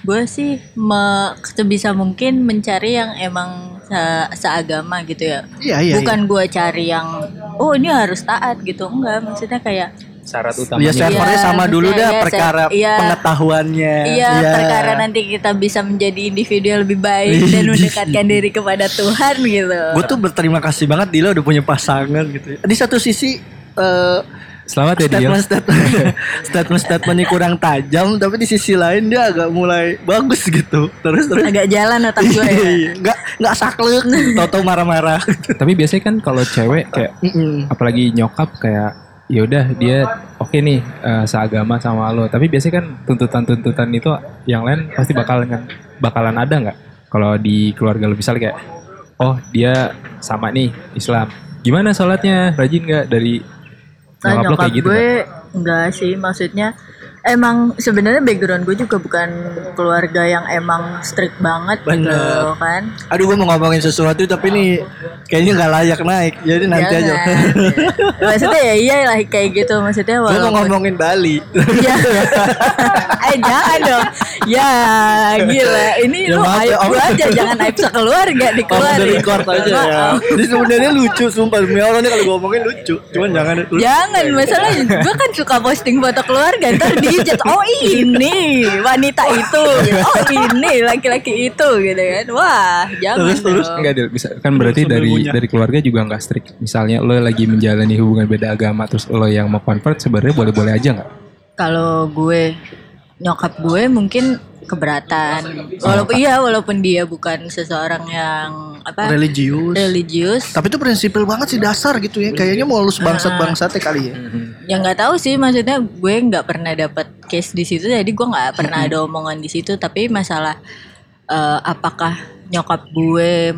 Gue sih me, sebisa mungkin mencari yang emang se- seagama gitu ya.
iya iya
Bukan gue cari yang oh ini harus taat gitu, enggak. Maksudnya kayak
syarat
iya.
utamanya
ya servernya
Iya,
sama dulu
iya,
dah
iya,
perkara
iya.
pengetahuannya
Iya, perkara nanti kita bisa menjadi individu yang lebih baik dan <laughs> mendekatkan diri kepada Tuhan gitu.
gue tuh berterima kasih banget Dila udah punya pasangan gitu ya. di satu sisi eh,
selamat ya
statement statement. <laughs> Statement statementnya kurang tajam tapi di sisi lain dia agak mulai bagus gitu. Terus terus.
Agak jalan otak gue ya.
Iya, nggak nggak saklek. Tau-tau marah-marah.
Tapi biasanya kan kalau cewek kayak apalagi nyokap kayak ya udah dia oke nih eh, seagama sama lo. Tapi biasanya kan tuntutan-tuntutan itu yang lain pasti bakalan bakalan ada nggak? Kalau di keluarga lo misalnya kayak oh dia sama nih Islam. Gimana sholatnya? Rajin nggak dari
Nah,
nyokap
nyokap
kayak gitu
gue
nggak?
enggak sih maksudnya emang sebenarnya background gue juga bukan keluarga yang emang strict banget gitu
Bener.
kan.
Aduh gue mau ngomongin sesuatu tapi ini kayaknya nggak layak naik. Jadi nanti aja.
Jangan. maksudnya ya iya lah kayak gitu maksudnya
Gue mau
walaupun
ngomongin Bali.
ya. eh jangan dong. Ya gila. Ini
Ya,
lu
maaf ya,
aib
Om.
gue aja jangan aib sekeluarga dikeluarin.
dari record aja ya. Jadi sebenarnya lucu sumpah demi Allah nih kalau gue ngomongin lucu. Cuman jangan
Jangan masalah gue kan suka posting foto keluarga ntar dijat oh ini wanita itu oh ini laki-laki itu gitu kan wah jangan
Terus, terus.
dong.
Enggak bisa kan berarti
Sambil
dari dari keluarga juga nggak strict. Misalnya lo lagi menjalani hubungan beda agama terus lo yang mau convert sebenarnya boleh-boleh aja nggak?
kalau gue nyokap gue mungkin keberatan walaupun iya walaupun dia bukan seseorang yang apa
religius.
religius
Tapi itu prinsipil banget sih dasar gitu ya. Kayaknya mulus bangsat-bangsatnya kali ya.
ya nggak tahu sih maksudnya gue nggak pernah dapet case di situ jadi gue nggak pernah ada omongan di situ tapi masalah eh, apakah nyokap gue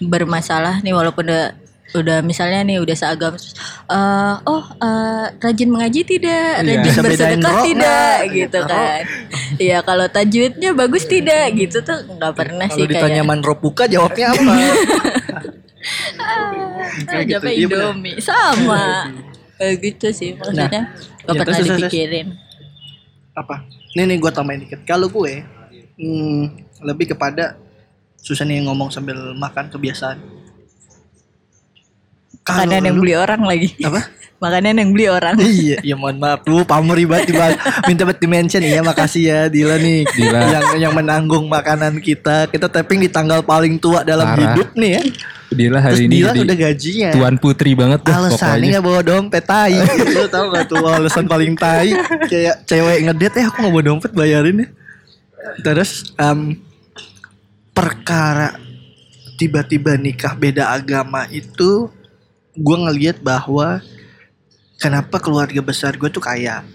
bermasalah nih walaupun udah udah misalnya nih udah seagama terus, eh, oh eh, rajin mengaji tidak
Iya.
rajin
bedain
bersedekah tidak
nggak?
gitu
Roh.
kan Iya kalau tajwidnya bagus tidak gitu tuh nggak pernah sih
Kalau ditanya
kayak
manropuka jawabnya apa? <laughs>
ah, jawabnya
Iya.
Indomie sama kayak gitu sih maksudnya gak
ya,
pernah
terus.
dipikirin
apa? Nih nih gue tambahin dikit. Kalau gue hmm, lebih kepada susah nih ngomong sambil makan kebiasaan.
Makanan yang
lu-
beli orang lagi.
Apa? <laughs>
makanan yang beli orang.
Iya, ya mohon maaf. Tuh pamuri banget tiba minta buat dimention. Iya makasih ya Dila nih.
Dila.
yang yang menanggung makanan kita. Kita tapping di tanggal paling tua dalam
Parah.
hidup nih ya.
Dia lah
terus
hari ini
Dila udah gajian
tuan putri banget dah
alasannya
pokoknya.
gak bawa dompet tai. <laughs> Lu tau gak tuh alasan paling tai? Kayak cewek ngedet eh aku gak bawa dompet bayarin ya. Terus em, perkara tiba-tiba nikah beda agama itu gue ngelihat bahwa kenapa keluarga besar gue tuh kayak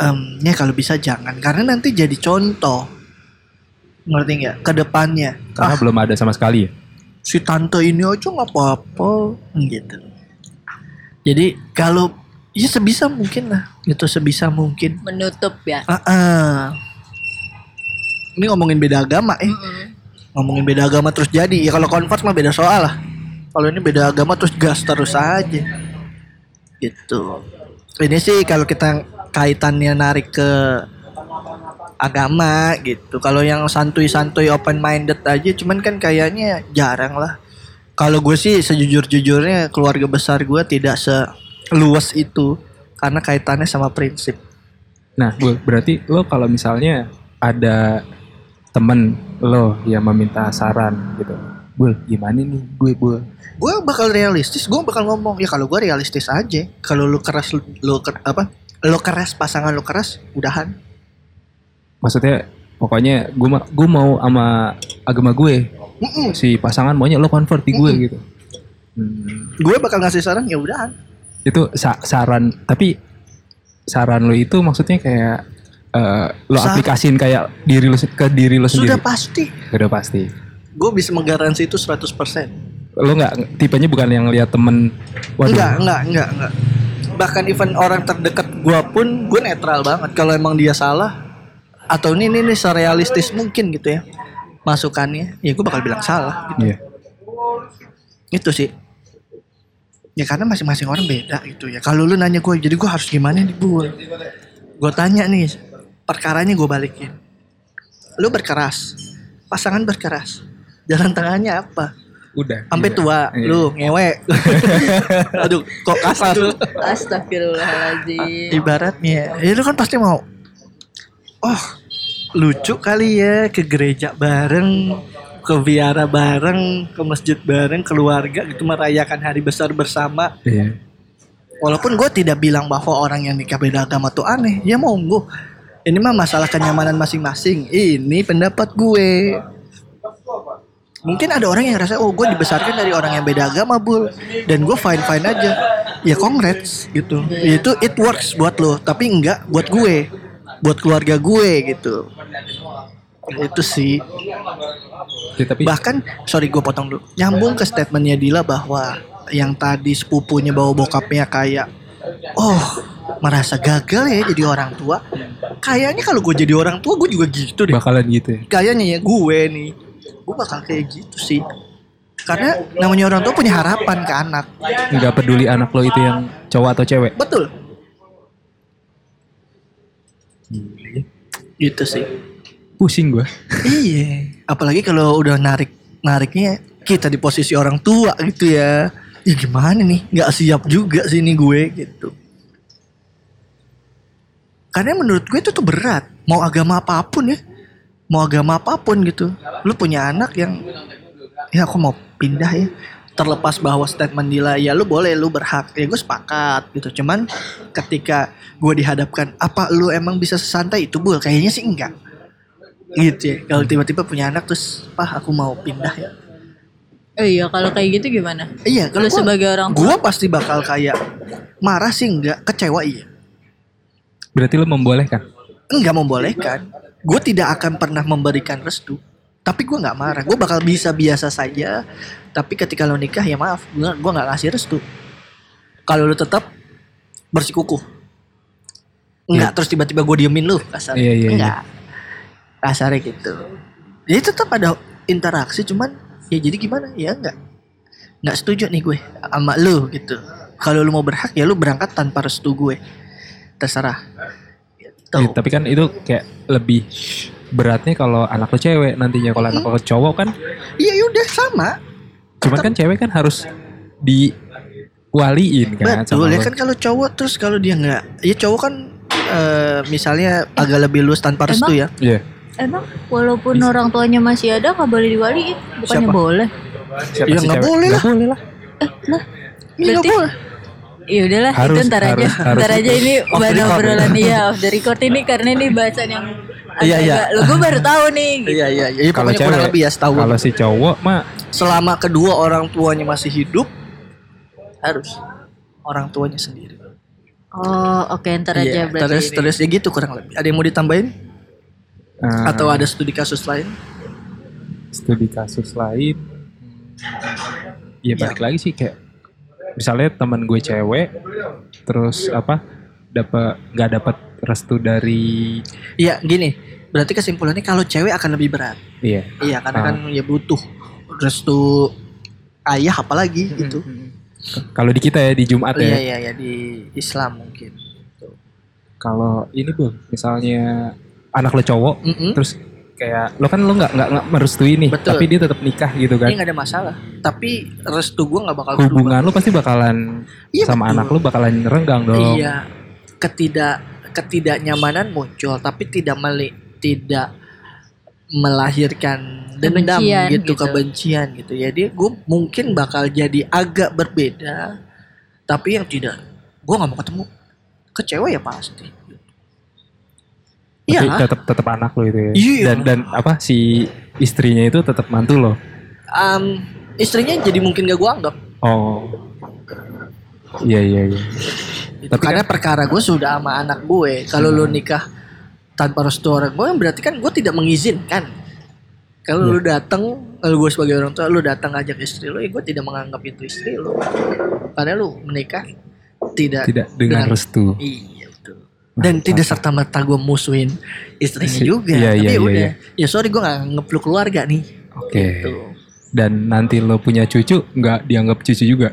em, ya kalau bisa jangan karena nanti jadi contoh. Ngerti nggak? Ke depannya.
Karena
ah.
belum ada sama sekali ya.
si tante ini aja nggak apa-apa gitu. Jadi kalau ya sebisa mungkin lah. Itu sebisa mungkin.
Menutup ya?
Ah, ah. ini ngomongin beda agama eh.
Mm-mm.
ngomongin beda agama terus jadi. Ya kalau convert mah beda soal lah kalau ini beda agama terus gas terus aja gitu ini sih kalau kita kaitannya narik ke agama gitu kalau yang santuy-santuy open minded aja cuman kan kayaknya jarang lah kalau gue sih sejujur-jujurnya keluarga besar gue tidak seluas itu karena kaitannya sama prinsip
Nah, Bul, berarti lo kalau misalnya ada temen lo yang meminta saran gitu. Bul, gimana nih gue, Bul?
Gue bakal realistis gue bakal ngomong ya kalau gue realistis aja kalau lu keras lu, lu ker- apa lu keras pasangan lu keras udahan
Maksudnya pokoknya gue ma- gue mau sama agama gue.
Mm-mm.
Si pasangan maunya lo convert di gue
Mm-mm.
gitu. Hmm,
gue bakal ngasih saran ya udahan
itu sa- saran tapi saran lo itu maksudnya kayak eh, lo
Sa-
aplikasiin kayak diri lo ke diri lo
sudah
sendiri.
pasti
Udah pasti.
gue bisa menggaransi itu 100%
Lo nggak tipenya bukan yang lihat temen? Waduh.
Enggak enggak enggak enggak. Bahkan even orang terdekat gue pun gue netral banget. Kalau emang dia salah atau ini ini, ini serealistis mungkin gitu ya masukannya ya gue bakal bilang salah
Iya.
itu sih. Ya karena masing-masing orang beda gitu ya. Kalau lu nanya gue jadi gue harus gimana nih gue gue tanya nih perkaranya gue balikin. Lu berkeras. Pasangan berkeras. Jalan tengahnya apa
Udah.
sampai
Iya.
tua
Iya.
lu ngewe. <laughs> Aduh kok kasar.
Astagfirullahaladzim.
Ibaratnya. Ya lu kan pasti mau oh lucu kali ya ke gereja bareng ke biara bareng ke masjid bareng keluarga gitu merayakan hari besar bersama.
Iya.
walaupun gue tidak bilang bahwa orang yang nikah beda agama tuh aneh. Ya monggo. Ini mah masalah kenyamanan masing-masing. Ini pendapat gue mungkin ada orang yang rasa oh gue dibesarkan dari orang yang beda agama bul dan gue fine fine aja. Ya congrats gitu. Itu it works buat lo tapi enggak buat gue. Buat keluarga gue gitu. Itu sih.
Ya, tapi
bahkan sorry gue potong dulu. Nyambung ke statementnya Dila bahwa yang tadi sepupunya bawa bokapnya kayak oh merasa gagal ya jadi orang tua. Kayaknya kalau gue jadi orang tua gue juga gitu deh.
Bakalan gitu ya.
Kayaknya ya gue nih, gue bakal kayak gitu sih. Karena namanya orang tua punya harapan ke anak.
Nggak peduli anak lo itu yang cowok atau cewek.
Betul. Gitu sih.
Pusing gue.
iya. Apalagi kalau udah narik nariknya kita di posisi orang tua gitu ya. Ya gimana nih? Nggak siap juga sih nih gue gitu. Karena menurut gue itu tuh berat. Mau agama apa pun ya. Mau agama apa pun gitu. Lu punya anak yang ya aku mau pindah ya. Terlepas bahwa statement Dila ya lu boleh lu berhak ya gue sepakat gitu. Cuman ketika gue dihadapkan apa lu emang bisa sesantai itu bul kayaknya sih enggak gitu ya kalau tiba-tiba punya anak terus pah aku mau pindah ya
Oh iya kalau kayak gitu gimana?
iya kalau
Lu sebagai orang tua?
gue pasti bakal kayak marah sih enggak kecewa iya
Berarti lo membolehkan.
enggak membolehkan gue tidak akan pernah memberikan restu tapi gue nggak marah. Gue bakal bisa biasa saja tapi ketika lo nikah ya maaf gue gue nggak ngasih restu. Kalau lo tetap bersikukuh. Enggak terus tiba-tiba gue diemin lu kasar.
Iya, iya, iya.
enggak kasarnya gitu. Ya tetap ada interaksi cuman ya jadi gimana? Ya enggak nggak setuju nih gue sama lu gitu. Kalau lu mau berhak ya lu berangkat tanpa restu gue. Terserah gitu.
Iya, tapi kan itu kayak lebih beratnya kalau anak lo cewek nantinya kalau anak lo cowok kan
iya yaudah sama
cuman kan cewek kan harus diwaliin kan
betul ya kan kalau cowok terus kalau dia nggak ya cowok kan eh, misalnya agak lebih luas tanpa restu ya
Iya.
Emang walaupun orang tuanya masih ada nggak boleh diwaliin? Bukannya
Siapa?
boleh?
Siapa
Ya nggak boleh lah.
Nggak boleh lah.
Iya nggak
Berarti-
boleh
Ya udahlah
Harus,
itu ntar aja.
harus, harus.
Ntar aja ini bahan obrolan iya off the record ini karena ini bahasan yang
Iya, iya.
Lo gue baru tahu nih. gitu.
iya iya iya
Kalau
pokoknya kurang
cewek,
lebih ya setahun
kalau si cowok mah
selama kedua orang tuanya masih hidup harus orang tuanya sendiri
Oh oke ntar aja
Iya,
berarti.
terus
ini.
terus ya gitu kurang lebih ada yang mau ditambahin
eh,
atau ada studi kasus lain
studi kasus lain Iya balik lagi sih kayak misalnya teman gue cewek terus apa dapat nggak dapat restu dari
iya gini berarti kesimpulannya kalau cewek akan lebih berat.
Iya.
Iya karena
Ah.
kan ya butuh restu ayah apalagi gitu.
kalau di kita ya di Jumat
iya
ya.
Iya iya di Islam mungkin
kalau ini bu misalnya anak lo cowok
Mm-mm.
terus kayak lo kan lo nggak nggak nggak merestui nih
Betul.
tapi dia tetap nikah gitu kan
ini nggak ada masalah tapi restu gue nggak bakal
hubungan lo pasti bakalan
Iya,
sama
betul.
anak lo bakalan renggang dong
Iya, ketidak ketidaknyamanan muncul, tapi tidak meli, tidak melahirkan dendam
Kebencian
gitu,
gitu.
kebencian gitu. Jadi gue mungkin bakal jadi agak berbeda, tapi yang tidak, gue nggak mau ketemu kecewa ya pasti.
Tapi
Iya,
tetap tetap anak lo itu ya
Iya.
dan dan apa si istrinya itu tetap mantu lo
Am, istrinya jadi mungkin gak gue anggap.
oh iya iya iya. Tapi
Karena perkara gue sudah sama anak gue. Kalau lu nikah tanpa restu orang gue, berarti kan gue tidak mengizinkan. Kalau lu datang, kalau gue sebagai orang tua, lu datang ngajak istri lu, ya gue tidak menganggap itu istri lu. Karena lu menikah tidak
tidak dengan restu
Iya. Dan tidak serta merta gue musuhin istrinya juga.
iya,
Tapi
iya,
ya
iya,
udah.
iya.
Ya sorry gue gak ngepeluk keluarga nih.
oke
Gitu.
dan nanti lo punya cucu nggak dianggap cucu juga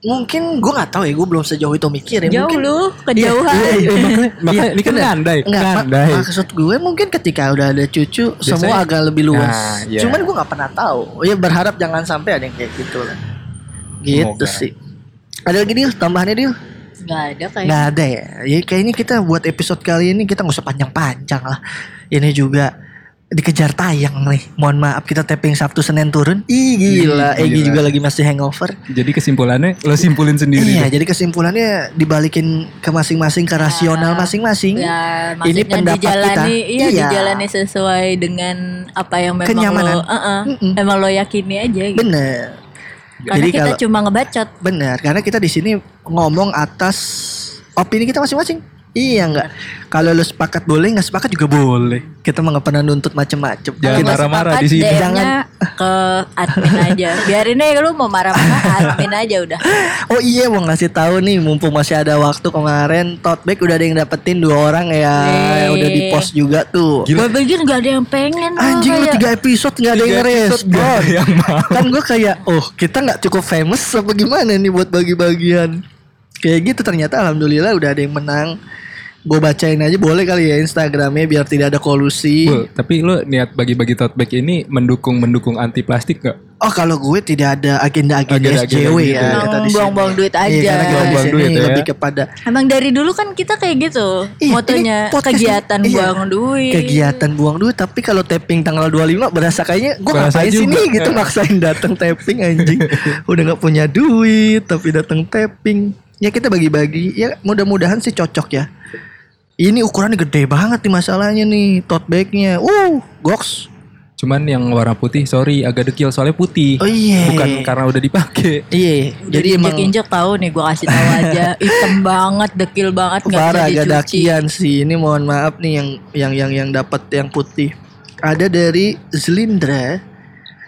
Mungkin gue gak tahu ya, gue belum sejauh itu mikir ya.
Jauh
mungkin
lu kejauhan.
Iya, iya, iya.
makanya ini kan ngandai
Enggak, mak-
ngandai
maksud gue mungkin ketika udah ada cucu
Biasanya-
semua agak lebih luas.
Nah, iya.
Cuman gue nggak pernah tahu. Ya berharap jangan sampai ada yang kayak gitu lah. Gitu
Semoga.
sih. Ada lagi Dil, tambahannya Dil?
Gak ada kayak.
Nggak ada ya. Ya kayaknya kita buat episode kali ini kita nggak usah panjang-panjang lah. Ini juga dikejar tayang nih. Mohon maaf kita tapping Sabtu Senin turun. Ih gila,
Ih,
Egi juga lagi masih hangover.
jadi kesimpulannya lo simpulin sendiri
Iya,
deh.
jadi kesimpulannya dibalikin ke masing-masing ke rasional masing-masing.
Ya,
Ini pendapat
dijalani,
kita.
iya,
Iya.
dijalani sesuai dengan apa yang memang
Kenyamanan.
lo, uh-uh,
Mm-mm.
emang lo yakini aja gitu.
Bener.
Karena
Jadi
kita
kalau
cuma ngebacot.
benar, karena kita di sini ngomong atas opini kita masing-masing. Iya nggak. Kalau lu sepakat boleh, nggak sepakat juga boleh. Kita mah nggak pernah nuntut macem-macem.
Jangan marah-marah di sini.
DM-nya ke admin aja. Biarin aja lu mau marah-marah <laughs> admin aja udah.
Oh iya mau ngasih tahu nih, mumpung masih ada waktu kemarin, tote bag udah ada yang dapetin dua orang ya,
Wih.
udah di post juga tuh.
Gue pikir gak ada yang pengen
Anjing lu tiga episode nggak ada yang
mau.
Kan gue kayak, oh kita nggak cukup famous apa gimana nih buat bagi-bagian. Kayak gitu ternyata alhamdulillah udah ada yang menang. Gue bacain aja boleh kali ya Instagramnya biar tidak ada kolusi.
Bul, tapi lu niat bagi-bagi tote bag ini mendukung mendukung anti plastik gak?
Oh kalau gue tidak ada agenda-agenda
Agenda-agenda
SJW
gitu
ya.
ya.
sini.
Buang-buang duit
Iya,
aja.
karena kita sini
duit ya.
lebih kepada
Emang dari dulu kan kita kayak gitu
Ih,
motonya kegiatan.
Iya.
buang duit.
kegiatan buang duit tapi kalau tapping tanggal 25 berasa kayaknya gue ngapain sih nih gitu <laughs> maksain datang tapping anjing udah nggak punya duit tapi datang tapping ya kita bagi-bagi. Ya mudah-mudahan sih cocok ya. Ini ukurannya gede banget nih masalahnya nih tote bagnya. Uh goks.
Cuman yang warna putih, sorry agak dekil soalnya putih.
oh iya.
Bukan karena udah dipakai.
iya jadi emang
injek tahu nih gua kasih tahu aja. <laughs> Hitam banget dekil banget nggak bisa
parah agak
dicuci.
dakian sih. Ini mohon maaf nih yang yang yang yang dapat yang putih. Ada dari Zelindra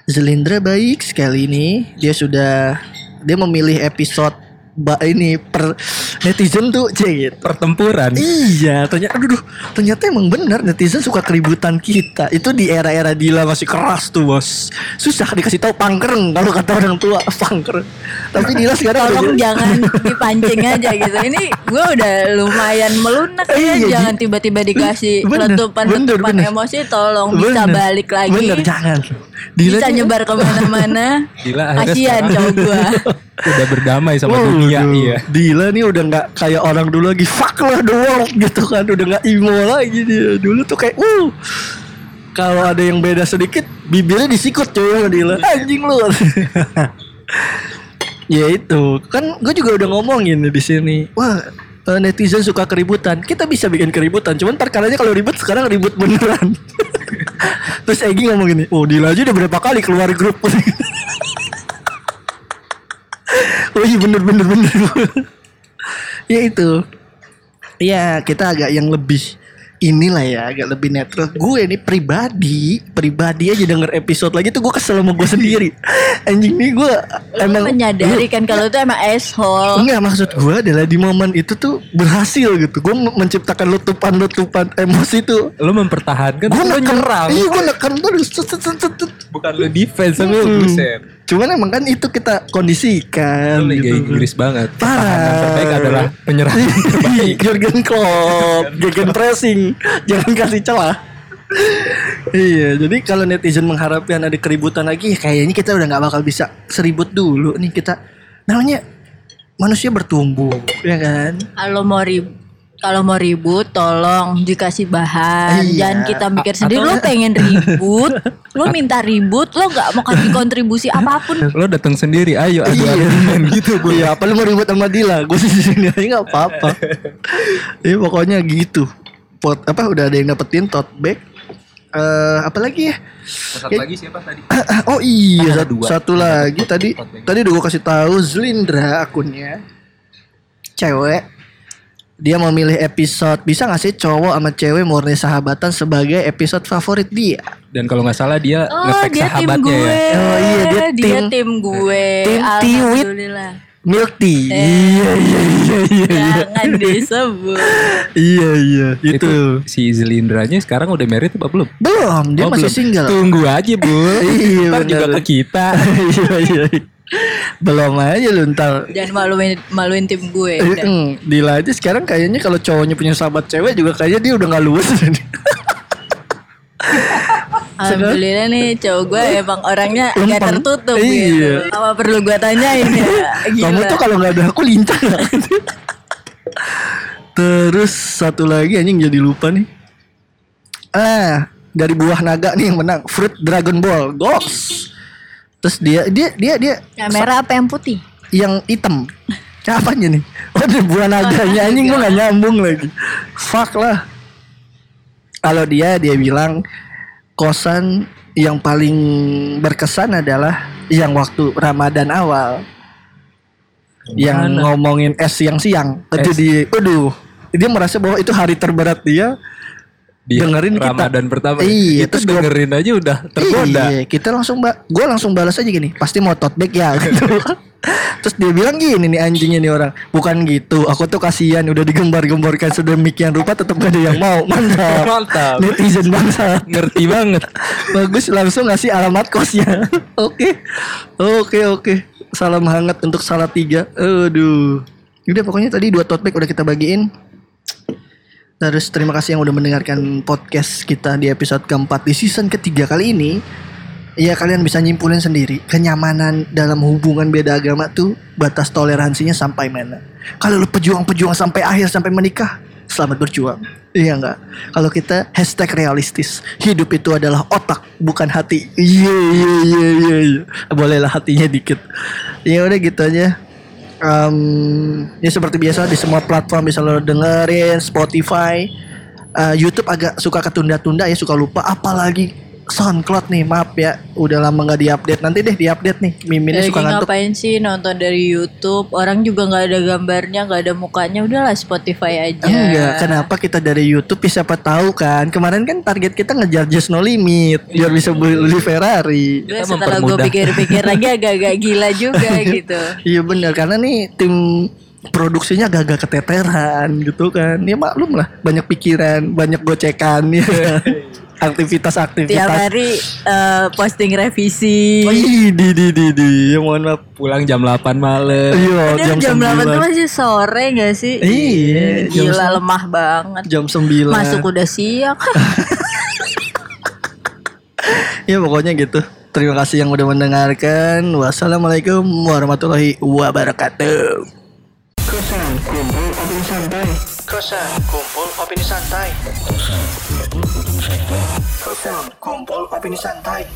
Zelindra baik sekali ini dia sudah dia memilih episode ba ini per netizen tuh cek
Pertempuran.
Iya, ternyata aduh, duh, ternyata emang benar netizen suka keributan kita. Itu di era-era Dila masih keras tuh, Bos. Susah dikasih tahu pangkereng kalau kata orang tua, pangkereng. Tapi Dila sekarang
Tolong
udah-
jangan <laughs> dipancing aja gitu. Ini gue udah lumayan melunak ya.
Iya,
jangan tiba-tiba dikasih
Bener,
letupan-letupan
bener, bener.
emosi. Tolong bisa
Bener.
balik lagi.
Bener, jangan. Dila
bisa nyebar ke
mana-mana. Akhirnya
Kasihan cowok gue. <laughs>
udah berdamai sama
Waduh,
dunia iya.
Dila nih udah nggak kayak orang dulu lagi. Fuck lah the world gitu kan. Udah nggak emo lagi dia. Dulu tuh kayak uh. Kalau ada yang beda sedikit bibirnya disikut sama Dila anjing lu. <laughs> Ya itu. Kan gue juga udah ngomongin di sini. Wah eh, netizen suka keributan. Kita bisa bikin keributan cuman perkaranya kalau ribut sekarang ribut beneran. <laughs> Terus Egi ngomong gini oh Dila aja udah berapa kali keluar grup <laughs> Oh iya bener bener bener. Ya itu. Ya kita agak yang lebih Inilah ya agak lebih netral. Gue nih pribadi Pribadi aja denger episode lagi tuh gue kesel sama gue sendiri. Anjing nih gue
Lu menyadari kan kalau itu emang asshole.
Enggak maksud gue adalah di momen itu tuh berhasil gitu. Gue menciptakan letupan-letupan emosi tuh.
Lu mempertahankan
Gue neken. Iya gue neken terus
Bukan lu defense lu
Hmm.
buset.
Cuman emang kan itu kita kondisikan
Lu Liga
gitu.
Inggris banget.
Parah.
Terbaik adalah penyerang terbaik. <laughs>
Jurgen Klopp, gegen pressing, jangan kasih celah. iya, jadi kalau netizen mengharapkan ada keributan lagi, ya kayaknya kita udah nggak bakal bisa seribut dulu nih kita. Namanya manusia bertumbuh, ya kan?
Kalau mau ribut kalau mau ribut tolong dikasih bahan
Iya.
jangan kita mikir sendiri
atau-
lo pengen ribut <laughs> lo minta ribut lo nggak mau kasih kontribusi apa pun
Lo datang sendiri, ayo adu
Iya.
argumen gitu bu.
Iya, apa lu mau ribut sama Dila? Gue di sini aja nggak apa-apa. <laughs> Iya, pokoknya gitu. Pot apa udah ada yang dapetin tote bag. Eh, apa lagi ya?
Satu lagi siapa tadi? <clears throat>
Oh iya, satu,
dua.
satu lagi tadi tadi udah gue kasih tahu Zlindra akunnya cewek dia memilih episode bisa gak sih cowok sama cewek murni sahabatan sebagai episode favorit dia
Dan kalau nggak salah dia
oh dia tim
sahabatnya
gue
ya.
Oh iya, dia tim-
tim gue
tim Tiwit. milk tea
Eh.
iya iya iya iya iya
jangan disebut
iya iya
Itu
itu
si Zelindranya sekarang udah married apa belum?
belum dia
Oh,
masih
belum.
single
Tunggu aja bu. <laughs>
Iya,
Ntar juga ke kita. <laughs>
iya iya belum aja lu ntar
jangan maluin maluin tim gue.
Eh, Dila aja sekarang kayaknya kalau cowoknya punya sahabat cewek juga kayaknya dia udah nggak luas <laughs>
Alhamdulillah nih cowok gue emang orangnya
Lempeng.
tertutup
Iya.
gitu. Apa perlu gue tanyain ya? <laughs>
Kamu
Gila.
tuh kalau nggak ada aku lincah ya. <laughs> Terus satu lagi anjing jadi lupa nih. Ah, dari buah naga nih yang menang, Fruit Dragon Ball, Goks. Terus dia dia dia dia
Yang merah apa yang putih?
yang hitam. <laughs> Apanya nih? Oh, dia buah naganya anjing gua nggak nyambung lagi. Fuck lah. Kalau dia dia bilang kosan yang paling berkesan adalah yang waktu Ramadan awal. Yang
Mana?
ngomongin es siang-siang. Itu di aduh. dia merasa bahwa itu hari terberat dia
Di
dengerin kita.
Ramadan pertama.
Iya,
itu
terus gua-
dengerin aja udah tergoda.
Iya, kita langsung mbak, gue langsung balas aja gini, pasti mau tote bag ya <laughs> gitu. Terus dia bilang gini nih anjingnya nih orang, bukan gitu, aku tuh kasihan udah digembar-gemborkan sedemikian rupa tetap gak ada yang mau, <laughs> mantap.
Mantap.
Netizen bangsa.
Ngerti banget. <laughs>
Bagus langsung ngasih alamat kosnya. Oke, oke, oke. Salam hangat untuk salah tiga. Aduh. Udah pokoknya tadi dua tote bag udah kita bagiin. Terus terima kasih yang udah mendengarkan podcast kita di episode keempat di season ketiga kali ini. Ya kalian bisa nyimpulin sendiri kenyamanan dalam hubungan beda agama tuh batas toleransinya sampai mana. Kalau lu pejuang-pejuang sampai akhir sampai menikah, selamat berjuang. Iya enggak? Kalau kita hashtag realistis, hidup itu adalah otak bukan hati. Iya iya iya iya. iya. Bolehlah hatinya dikit. Ya udah gitu aja. Em, ya seperti biasa di semua platform bisa lo dengerin Spotify, Eh, YouTube agak suka ketunda-tunda ya suka lupa. Apalagi SoundCloud nih maaf ya udah lama nggak diupdate nanti deh diupdate nih miminnya
Lagi
suka ngantuk
ngapain sih nonton dari YouTube? Orang juga nggak ada gambarnya, nggak ada mukanya. Udahlah Spotify aja.
Enggak, kenapa kita dari YouTube ya siapa tahu kan Kemarin kan target kita ngejar Just No Limit Biar bisa beli Ferrari
Gue
Kita
setelah gue pikir-pikir lagi <laughs> agak-agak gila juga <laughs> gitu.
Iya benar karena nih tim produksinya agak-agak keteteran gitu kan Ya maklum lah banyak pikiran, banyak gocekan ya <laughs>
Tiap
Aktivitas-aktivitas
hari eh, posting revisi.
Ih, di di di di. Ya, mohon maaf
Pulang jam 8 malam.
Iya jam,
jam 8 tuh
9
masih sore gak sih?
Iya,
Gila lemah banget.
Jam 9
Masuk udah siang. <laughs>
Ya pokoknya gitu. Terima kasih yang udah mendengarkan. Wassalamualaikum warahmatullahi wabarakatuh. Kosan kumpul opini santai. Kosan kumpul opini santai. Kosan kumpul opini santai